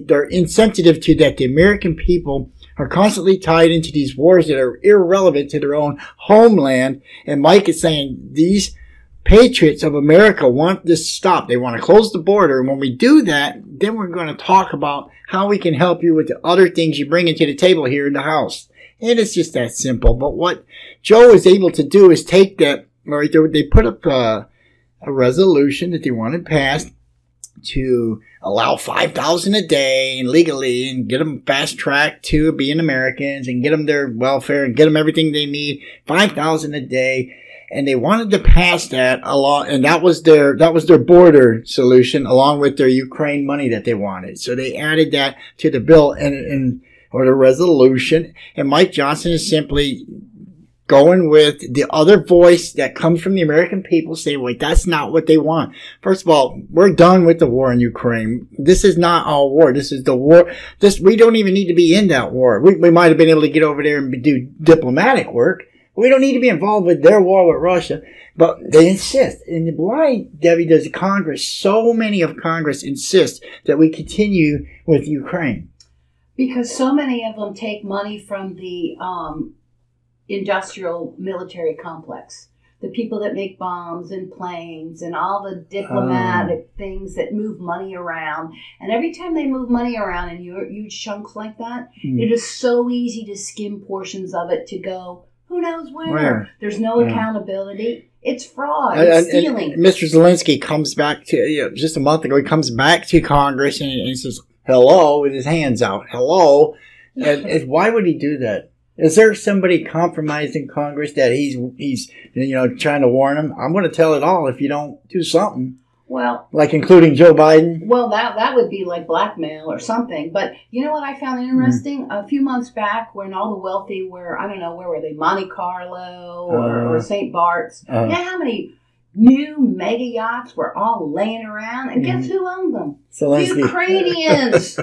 They're insensitive to that the American people are constantly tied into these wars that are irrelevant to their own homeland. And Mike is saying these patriots of America want this stopped. They want to close the border. And when we do that, then we're going to talk about how we can help you with the other things you bring into the table here in the house. And it's just that simple. But what Joe is able to do is take that, right, they, put up uh, a resolution that they wanted passed to allow 5000 a day and legally and get them fast tracked to being Americans and get them their welfare and get them everything they need. 5000 a day and they wanted to pass that along and that was their that was their border solution along with their Ukraine money that they wanted. So they added that to the bill and and or the resolution and Mike Johnson is simply going with the other voice that comes from the American people saying, wait, that's not what they want. First of all, we're done with the war in Ukraine. This is not our war. This is the war. This, we don't even need to be in that war. We, we might have been able to get over there and do diplomatic work, We don't need to be involved with their war with Russia. But they insist. And why, Debbie, does Congress, so many of Congress insist that we continue with Ukraine? Because so many of them take money from the um, industrial military complex. The people that make bombs and planes and all the diplomatic Oh. things that move money around. And every time they move money around in huge chunks like that, Hmm. it is so easy to skim portions of it to go, who knows where? Where? There's no Yeah. accountability. It's fraud. It's and- and stealing. Mr. Zelensky comes back to you know, just a month ago. He comes back to Congress and, and he says hello with his hands out. Hello, and, and why would he do that? Is there somebody compromised in Congress that he's he's you know trying to warn him? I'm going to tell it all if you don't do something, well, like including Joe Biden. Well, that that would be like blackmail or something. But you know what I found interesting? A few months back, when all the wealthy were, I don't know, where were they? Monte Carlo or, Uh, or St. Bart's. uh. know how many new mega yachts were all laying around? And guess who owned them? Zelensky. Ukrainians.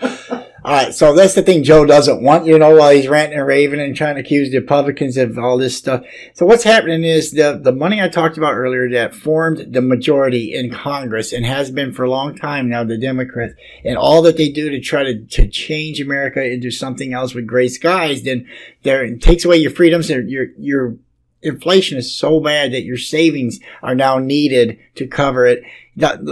All right, so that's the thing Joe doesn't want, you know, while he's ranting and raving and trying to accuse the Republicans of all this stuff. So what's happening is the the money I talked about earlier that formed the majority in Congress and has been for a long time now, the Democrats, and all that they do to try to, to change America into something else with gray skies, then there it takes away your freedoms and your your inflation is so bad that your savings are now needed to cover it.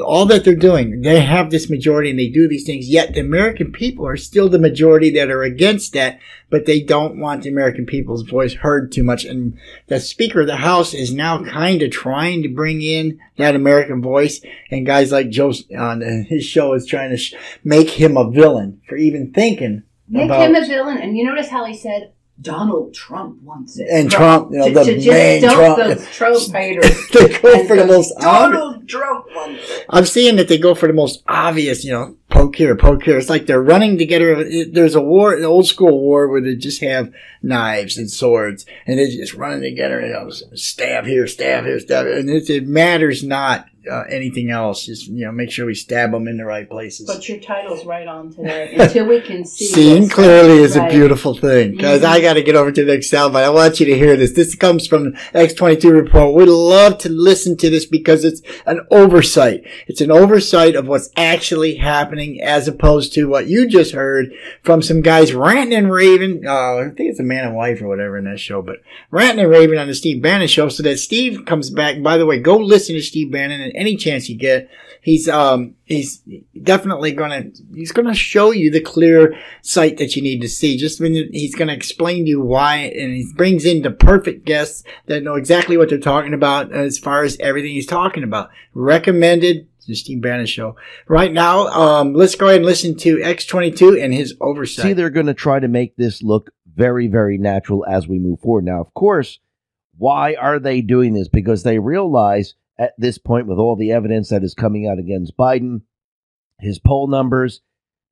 All that they're doing, they have this majority and they do these things, yet the American people are still the majority that are against that, but they don't want the American people's voice heard too much. And the Speaker of the House is now kind of trying to bring in that American voice, and guys like Joe on his show is trying to sh- make him a villain for even thinking Make about him a villain. And you notice how he said Donald Trump wants it. And Trump, you know, to, the to just main Trump. those Trump haters. they go And for the most obvious. Donald Trump wants it. I'm seeing that they go for the most obvious, you know, poke here, poke here. It's like they're running together. There's a war, an old school war where they just have knives and swords and they're just running together, you know, stab here, stab here, stab here. And it, it matters not uh, anything else. Just, you know, make sure we stab them in the right places. But your title's right on today. Until we can see. Seeing clearly is a beautiful thing. Guys, Mhm. I got to get over to the next soundbite. I want you to hear this. This comes from X22 report. We'd love to listen to this because it's an oversight. It's an oversight of what's actually happening as opposed to what you just heard from some guys ranting and raving. Uh, I think it's a man and wife or whatever in that show, but ranting and raving on the Steve Bannon show so that Steve comes back. By the way, go listen to Steve Bannon any chance you get. He's, um, he's definitely gonna, he's gonna show you the clear sight that you need to see. Just when he's gonna explain to you why, and he brings in the perfect guests that know exactly what they're talking about as far as everything he's talking about. Recommended the Steve Bannon show. Right now, um, let's go ahead and listen to X22 and his oversight. See, they're going to try to make this look very, very natural as we move forward. Now, of course, why are they doing this? Because they realize at this point, with all the evidence that is coming out against Biden, his poll numbers,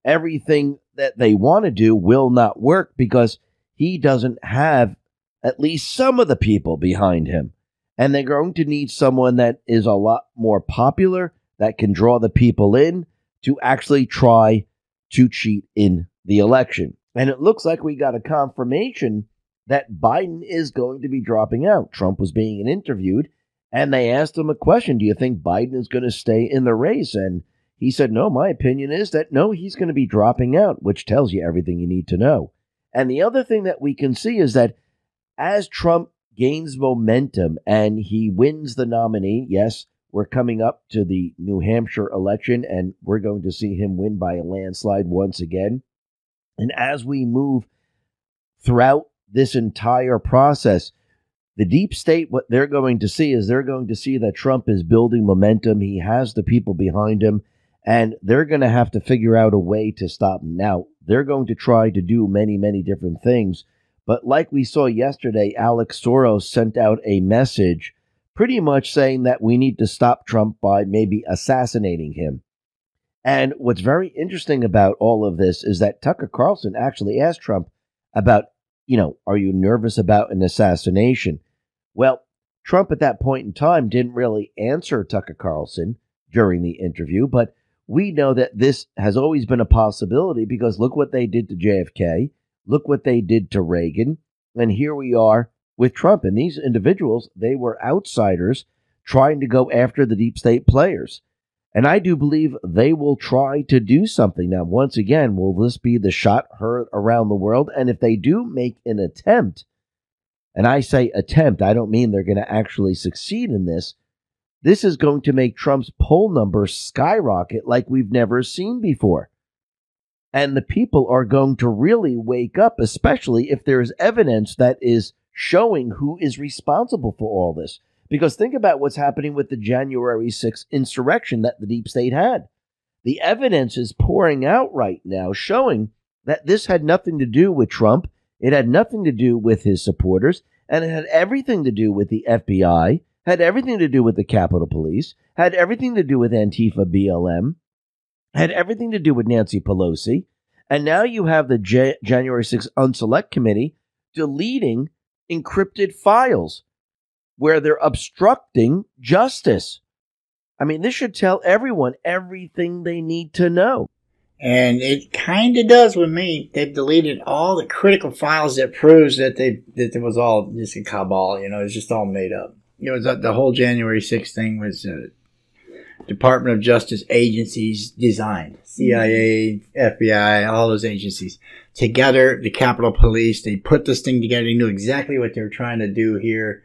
everything that they want to do will not work because he doesn't have at least some of the people behind him. And they're going to need someone that is a lot more popular, that can draw the people in to actually try to cheat in the election. And it looks like we got a confirmation that Biden is going to be dropping out. Trump was being interviewed and they asked him a question Do you think Biden is going to stay in the race? And he said, No, my opinion is that no, he's going to be dropping out, which tells you everything you need to know. And the other thing that we can see is that as Trump gains momentum and he wins the nominee, yes, we're coming up to the New Hampshire election and we're going to see him win by a landslide once again. And as we move throughout this entire process, the deep state, what they're going to see is they're going to see that Trump is building momentum. He has the people behind him, and they're going to have to figure out a way to stop him. Now, they're going to try to do many, many different things. But like we saw yesterday, Alex Soros sent out a message pretty much saying that we need to stop Trump by maybe assassinating him. And what's very interesting about all of this is that Tucker Carlson actually asked Trump about, you know, are you nervous about an assassination? Well, Trump at that point in time didn't really answer Tucker Carlson during the interview, but we know that this has always been a possibility because look what they did to JFK, look what they did to Reagan, and here we are with Trump. And these individuals, they were outsiders trying to go after the deep state players. And I do believe they will try to do something. Now, once again, will this be the shot heard around the world? And if they do make an attempt, and I say attempt, I don't mean they're going to actually succeed in this. This is going to make Trump's poll numbers skyrocket like we've never seen before. And the people are going to really wake up, especially if there's evidence that is showing who is responsible for all this. Because think about what's happening with the January 6th insurrection that the deep state had. The evidence is pouring out right now showing that this had nothing to do with Trump. It had nothing to do with his supporters, and it had everything to do with the FBI, had everything to do with the Capitol Police, had everything to do with Antifa BLM, had everything to do with Nancy Pelosi. And now you have the J- January 6th Unselect Committee deleting encrypted files where they're obstructing justice. I mean, this should tell everyone everything they need to know. And it kind of does with me. They've deleted all the critical files that proves that they that it was all just a cabal. You know, it's just all made up. It was uh, the whole January 6th thing was uh, Department of Justice agencies designed. CIA, FBI, all those agencies together. The Capitol Police. They put this thing together. They knew exactly what they were trying to do here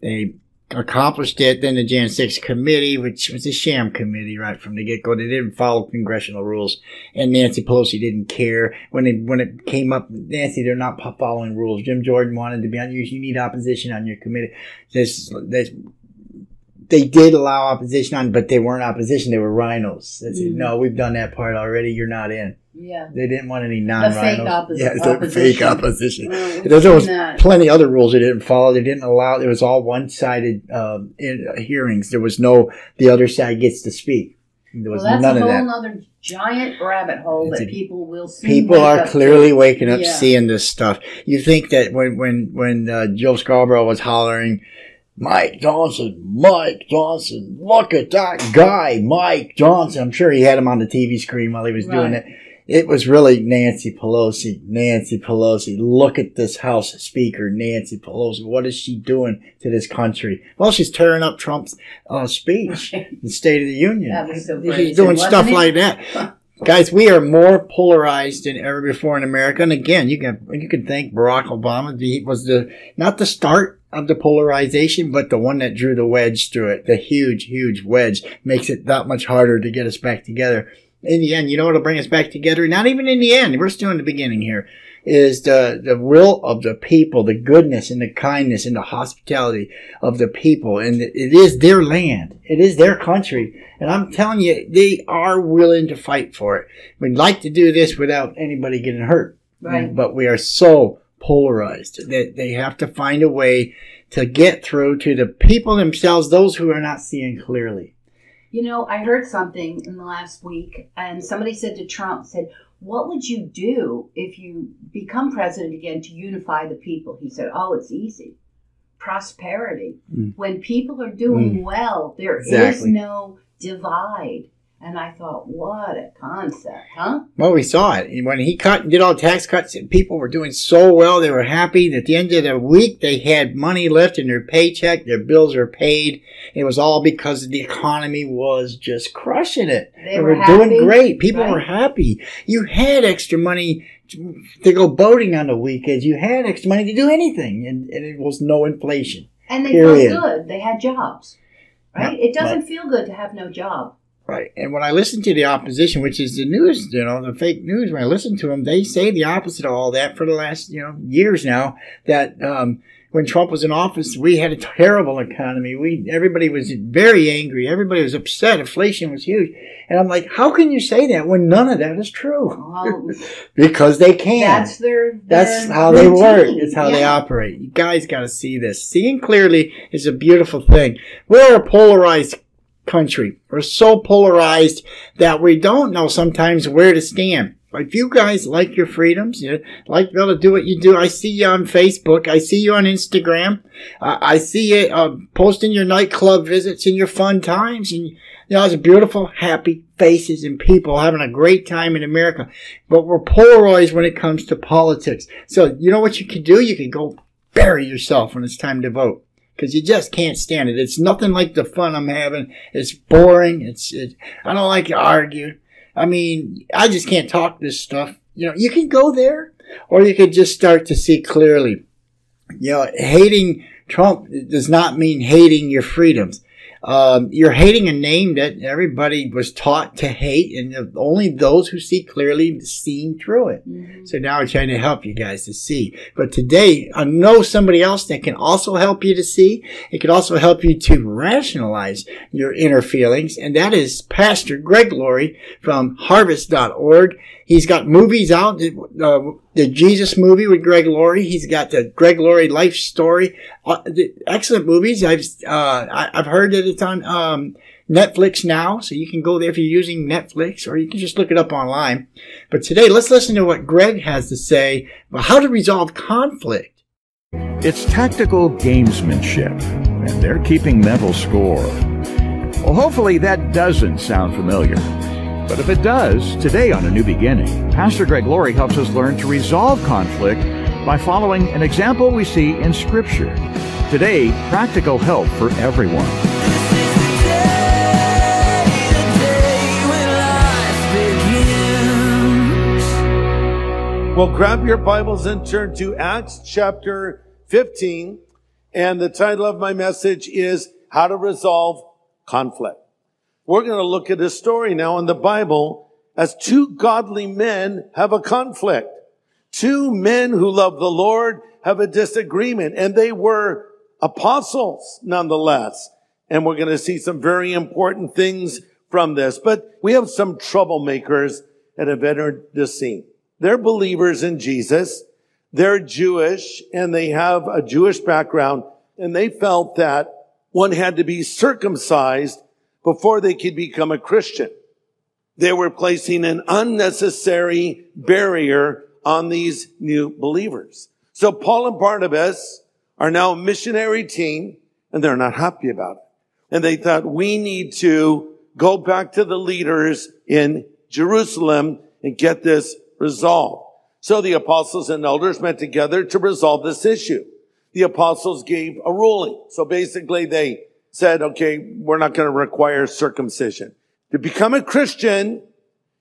they accomplished it. Then the Jan 6 committee, which was a sham committee right from the get go. They didn't follow congressional rules. And Nancy Pelosi didn't care. When they, when it came up, Nancy, they're not following rules. Jim Jordan wanted to be on you. You need opposition on your committee. This, this, they did allow opposition on, but they weren't opposition. They were RINOs. They said, mm-hmm. no, we've done that part already. You're not in. Yeah. They didn't want any non-RINOs. fake opposi- yeah, it's opposition. fake opposition. There, there was plenty other rules they didn't follow. They didn't allow. It was all one-sided um, in, uh, hearings. There was no the other side gets to speak. There was Well, that's none a of whole that. other giant rabbit hole It's that a- people will see. People are clearly waking up, Yeah. seeing this stuff. You think that when when when uh, Joe Scarborough was hollering, Mike Johnson, Mike Johnson, look at that guy, Mike Johnson. I'm sure he had him on the TV screen while he was doing it. It was really Nancy Pelosi, Nancy Pelosi. Look at this House Speaker, Nancy Pelosi. What is she doing to this country? Well, she's tearing up Trump's uh, speech, the State of the Union. That was so she's doing stuff it? like that. Guys, we are more polarized than ever before in America. And again, you can you can thank Barack Obama. He was the not the start of the polarization, but the one that drew the wedge through it. The huge, huge wedge makes it that much harder to get us back together. In the end, you know what'll bring us back together? Not even in the end. We're still in the beginning here. Is the the will of the people, the goodness and the kindness and the hospitality of the people, and it is their land. It is their country. And I'm telling you, they are willing to fight for it. We'd like to do this without anybody getting hurt. Right. But we are so polarized that they have to find a way to get through to the people themselves, those who are not seeing clearly. You know, I heard something in the last week, and somebody said to Trump, said, "What would you do if you become president again to unify the people?" He said, "Oh, it's easy. Prosperity. Mm. When people are doing well, there is Exactly. no divide." And I thought, what a concept, huh? Well, we saw it. And When he cut and did all the tax cuts, and people were doing so well, they were happy. At the end of the week, they had money left in their paycheck, their bills were paid. It was all because the economy was just crushing it. They They were were doing great. People right? were happy. You had extra money to go boating on the weekends. You had extra money to do anything, and, and it was no inflation. And they Period. felt good. They had jobs, right? It doesn't feel good to have no job. Right. And when I listen to the opposition, which is the news, you know, the fake news, when I listen to them, they say the opposite of all that for the last, you know, years now. That um, when Trump was in office, we had a terrible economy. We everybody was very angry. Everybody was upset. Inflation was huge. And I'm like, how can you say that when none of that is true? Because they can. that's their, That's their how they work. routine. It's how they operate. You guys got to see this. Seeing clearly is a beautiful thing. We're a polarized country. We're so polarized that we don't know sometimes where to stand. If you guys like your freedoms, you like be able to do what you do, I see you on Facebook. I see you on Instagram. Uh, I see you uh, posting your nightclub visits and your fun times. And, you know, it's beautiful, happy faces and people having a great time in America. But we're polarized when it comes to politics. So, you know what you can do? You can go bury yourself when it's time to vote because you just can't stand it. It's nothing like the fun I'm having. It's boring. It's, it, I don't like to argue. I mean, I just can't talk this stuff. You know, you can go there or you could just start to see clearly. You know, hating Trump does not mean hating your freedoms. Um, you're hating a name that everybody was taught to hate, and only those who see clearly seen through it. Mm-hmm. So now I'm trying to help you guys to see. But today, I know somebody else that can also help you to see. It can also help you to rationalize your inner feelings, and that is Pastor Greg Laurie from Harvest.org. He's got movies out, uh, the Jesus movie with Greg Laurie. He's got the Greg Laurie life story. Uh, excellent movies. I've uh, I, have heard that it's on um, Netflix now, so you can go there if you're using Netflix, or you can just look it up online. But today, let's listen to what Greg has to say about how to resolve conflict. It's tactical gamesmanship, and they're keeping mental score. Well, hopefully that doesn't sound familiar. But if it does, today on A New Beginning, Pastor Greg Laurie helps us learn to resolve conflict by following an example we see in Scripture. Today, practical help for everyone. Well, grab your Bibles and turn to Acts chapter 15. And the title of my message is How to Resolve Conflict. We're going to look at a story now in the Bible as two godly men have a conflict. Two men who love the Lord have a disagreement and they were apostles nonetheless. And we're going to see some very important things from this, but we have some troublemakers that have entered the scene. They're believers in Jesus. They're Jewish and they have a Jewish background and they felt that one had to be circumcised before they could become a Christian. They were placing an unnecessary barrier on these new believers. So Paul and Barnabas are now a missionary team and they're not happy about it. And they thought we need to go back to the leaders in Jerusalem and get this resolved. So the apostles and elders met together to resolve this issue. The apostles gave a ruling. So basically they said, okay, we're not going to require circumcision. To become a Christian,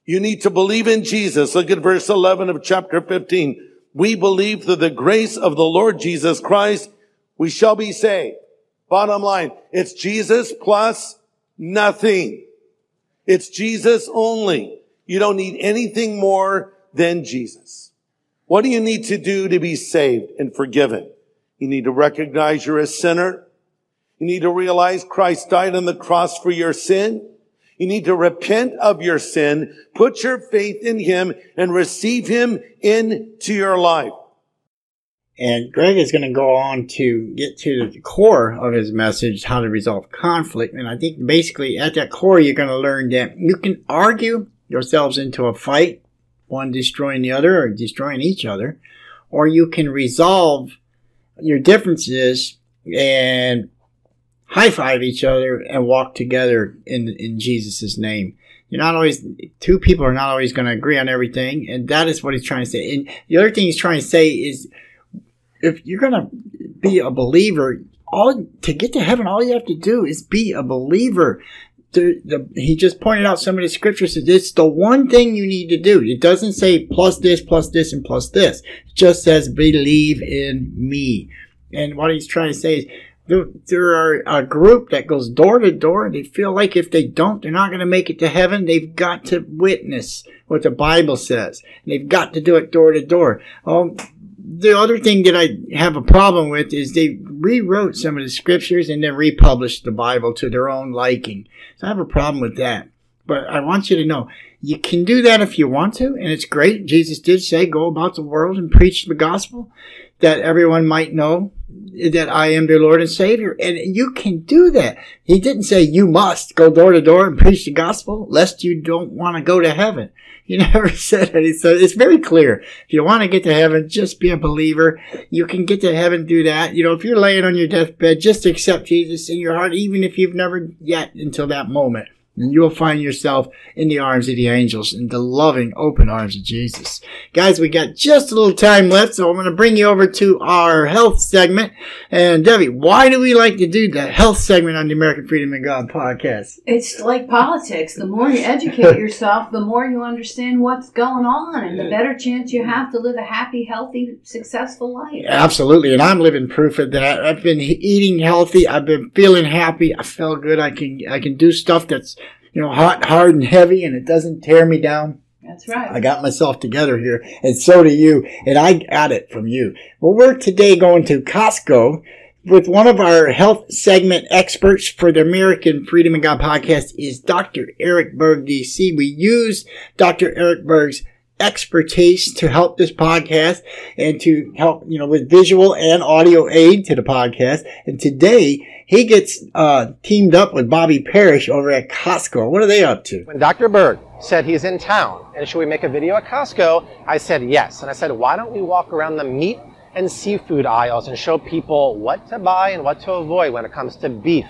you need to believe in Jesus. Look at verse 11 of chapter 15. We believe through the grace of the Lord Jesus Christ, we shall be saved. Bottom line, it's Jesus plus nothing. It's Jesus only. You don't need anything more than Jesus. What do you need to do to be saved and forgiven? You need to recognize you're a sinner. You need to realize Christ died on the cross for your sin. You need to repent of your sin, put your faith in Him, and receive Him into your life. And Greg is going to go on to get to the core of his message, how to resolve conflict. And I think basically at that core, you're going to learn that you can argue yourselves into a fight, one destroying the other or destroying each other, or you can resolve your differences and high five each other and walk together in in Jesus' name. You're not always two people are not always going to agree on everything, and that is what he's trying to say. And the other thing he's trying to say is, if you're going to be a believer, all to get to heaven, all you have to do is be a believer. The, the, he just pointed out some of the scriptures that it's the one thing you need to do. It doesn't say plus this, plus this, and plus this. It just says believe in me. And what he's trying to say is there are a group that goes door to door and they feel like if they don't, they're not going to make it to heaven. They've got to witness what the Bible says. They've got to do it door to door. Um, the other thing that I have a problem with is they rewrote some of the scriptures and then republished the Bible to their own liking. So I have a problem with that. But I want you to know you can do that if you want to, and it's great. Jesus did say, Go about the world and preach the gospel that everyone might know that I am their Lord and Savior. And you can do that. He didn't say you must go door to door and preach the gospel lest you don't want to go to heaven. He never said it. He said it's very clear. If you want to get to heaven, just be a believer. You can get to heaven through that. You know, if you're laying on your deathbed, just accept Jesus in your heart, even if you've never yet until that moment and you will find yourself in the arms of the angels, in the loving, open arms of Jesus. Guys, we got just a little time left, so I'm going to bring you over to our health segment. And Debbie, why do we like to do the health segment on the American Freedom and God podcast? It's like politics. The more you educate yourself, the more you understand what's going on, and the better chance you have to live a happy, healthy, successful life. Absolutely, and I'm living proof of that. I've been eating healthy. I've been feeling happy. I feel good. I can I can do stuff that's you know hot, hard, and heavy, and it doesn't tear me down. That's right. I got myself together here, and so do you, and I got it from you. Well, we're today going to Costco with one of our health segment experts for the American Freedom and God podcast is Dr. Eric Berg, DC. We use Dr. Eric Berg's expertise to help this podcast and to help, you know, with visual and audio aid to the podcast. And today he gets uh, teamed up with Bobby Parrish over at Costco. What are they up to? When Dr. Berg said he's in town and should we make a video at Costco, I said yes. And I said, why don't we walk around the meat and seafood aisles and show people what to buy and what to avoid when it comes to beef,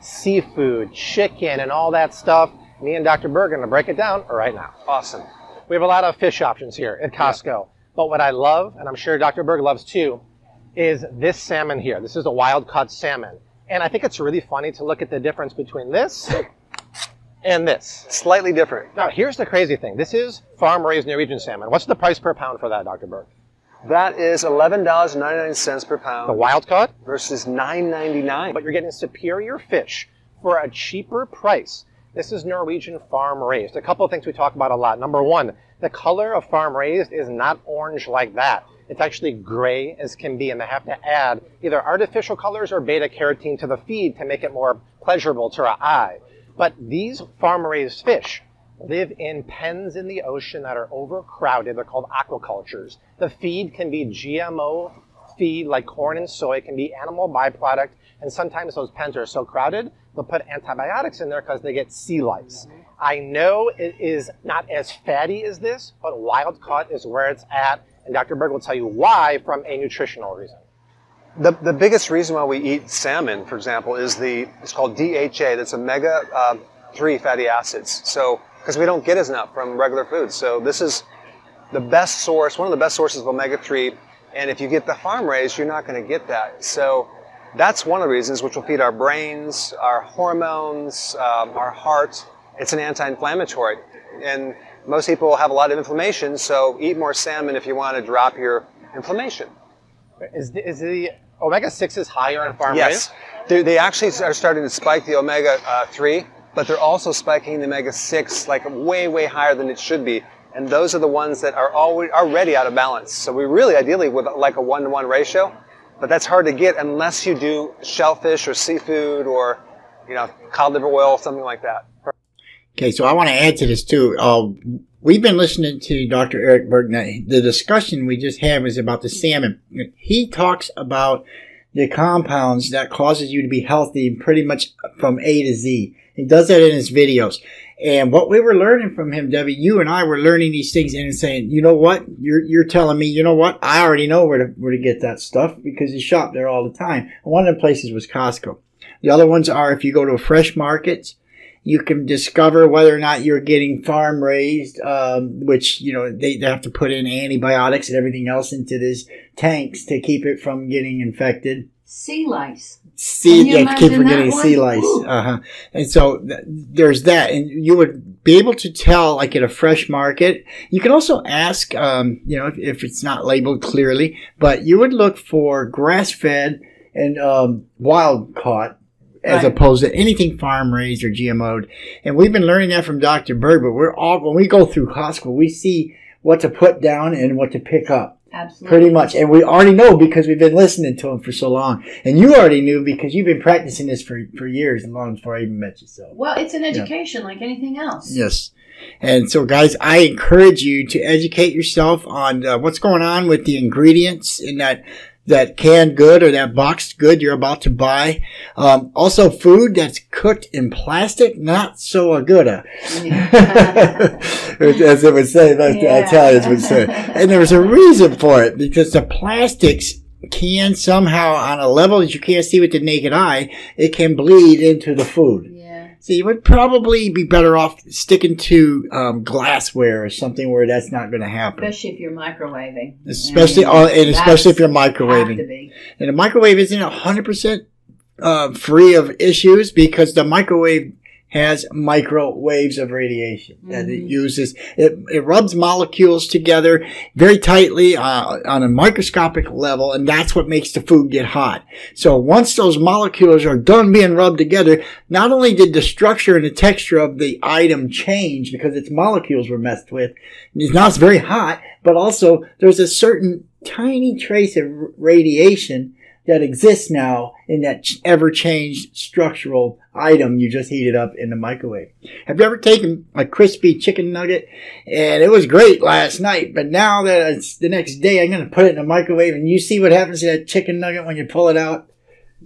seafood, chicken, and all that stuff. Me and Dr. Berg are going to break it down right now. Awesome. We have a lot of fish options here at Costco. Yeah. But what I love, and I'm sure Dr. Berg loves too, is this salmon here. This is a wild caught salmon. And I think it's really funny to look at the difference between this and this. Slightly different. Now, here's the crazy thing. This is farm raised Norwegian salmon. What's the price per pound for that, Dr. Berg? That is $11.99 per pound. The wild caught? Versus $9.99. But you're getting superior fish for a cheaper price. This is Norwegian farm raised. A couple of things we talk about a lot. Number one, the color of farm raised is not orange like that. It's actually gray as can be, and they have to add either artificial colors or beta carotene to the feed to make it more pleasurable to our eye. But these farm raised fish live in pens in the ocean that are overcrowded. They're called aquacultures. The feed can be GMO feed like corn and soy, it can be animal byproduct, and sometimes those pens are so crowded they'll put antibiotics in there because they get sea lice. I know it is not as fatty as this, but wild caught is where it's at, and Dr. Berg will tell you why from a nutritional reason. The, the biggest reason why we eat salmon, for example, is the it's called DHA. That's omega uh, three fatty acids. So because we don't get as enough from regular foods, so this is the best source, one of the best sources of omega three. And if you get the farm raised, you're not going to get that. So that's one of the reasons which will feed our brains, our hormones, um, our heart. It's an anti-inflammatory. And most people have a lot of inflammation, so eat more salmon if you want to drop your inflammation. Is the, is the omega-6s higher in farm yes. They, they actually are starting to spike the omega-3, uh, but they're also spiking the omega-6 like way, way higher than it should be. And those are the ones that are already, already out of balance. So we really ideally with like a one-to-one ratio, but that's hard to get unless you do shellfish or seafood or you know cod liver oil, something like that. Okay, so I want to add to this too. Uh, we've been listening to Dr. Eric Berg. The discussion we just had was about the salmon. He talks about the compounds that causes you to be healthy pretty much from A to Z. He does that in his videos. And what we were learning from him, Debbie, you and I were learning these things and saying, you know what? You're, you're telling me, you know what? I already know where to, where to get that stuff because you shop there all the time. one of the places was Costco. The other ones are if you go to a fresh market, you can discover whether or not you're getting farm raised, um, which, you know, they, they have to put in antibiotics and everything else into these tanks to keep it from getting infected. Sea lice. Sea, yeah, keep forgetting sea lice. Uh-huh. And so th- there's that. And you would be able to tell, like at a fresh market. You can also ask, um, you know, if, if, it's not labeled clearly, but you would look for grass fed and um, wild caught as right. opposed to anything farm raised or GMO'd. And we've been learning that from Dr. Berg, but we're all, when we go through Costco, we see what to put down and what to pick up. Absolutely. Pretty much. And we already know because we've been listening to him for so long. And you already knew because you've been practicing this for, for years long before I even met you. So Well, it's an education yeah. like anything else. Yes. And so, guys, I encourage you to educate yourself on uh, what's going on with the ingredients in that that canned good or that boxed good you're about to buy. Um, also, food that's cooked in plastic, not so good. As it would say, like yeah. the Italians would say. And there's a reason for it because the plastics can somehow, on a level that you can't see with the naked eye, it can bleed into the food. So you would probably be better off sticking to um, glassware or something where that's not going to happen. Especially if you're microwaving. Especially, I mean, uh, and especially if you're that's- have to microwaving. And the microwave isn't hundred percent uh, free of issues because the microwave has microwaves of radiation that it Mhm. uses. It, it rubs molecules together very tightly uh, on a microscopic level, and that's what makes the food get hot. So once those molecules are done being rubbed together, not only did the structure and the texture of the item change because its molecules were messed with, and now it's very hot, but also there's a certain tiny trace of radiation that exists now in that ever changed structural item you just heated up in the microwave. Have you ever taken a crispy chicken nugget and it was great last night, but now that it's the next day, I'm going to put it in the microwave and you see what happens to that chicken nugget when you pull it out?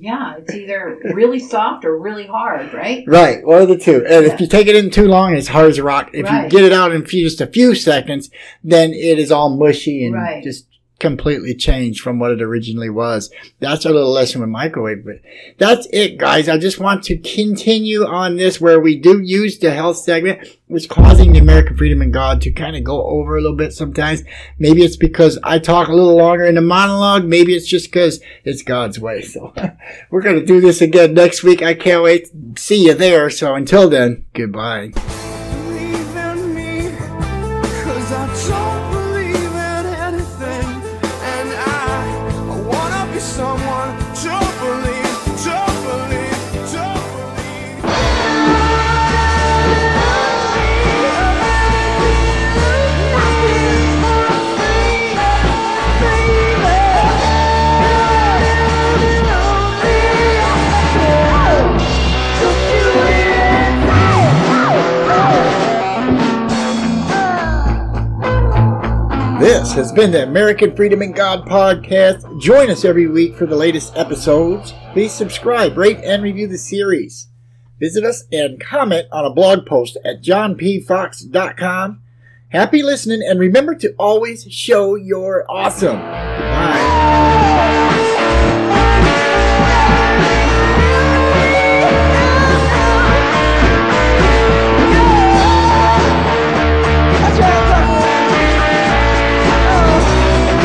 Yeah, it's either really soft or really hard, right? Right, one of the two. And if you take it in too long, it's hard as a rock. If you get it out in just a few seconds, then it is all mushy and Right. just completely changed from what it originally was. That's a little lesson with microwave, but that's it, guys. I just want to continue on this where we do use the health segment, which causing the American Freedom and God to kind of go over a little bit sometimes. Maybe it's because I talk a little longer in the monologue. Maybe it's just because it's God's way. So we're going to do this again next week. I can't wait see you there. So until then, goodbye. This has been the American Freedom and God podcast. Join us every week for the latest episodes. Please subscribe, rate, and review the series. Visit us and comment on a blog post at johnpfox.com. Happy listening, and remember to always show you're awesome.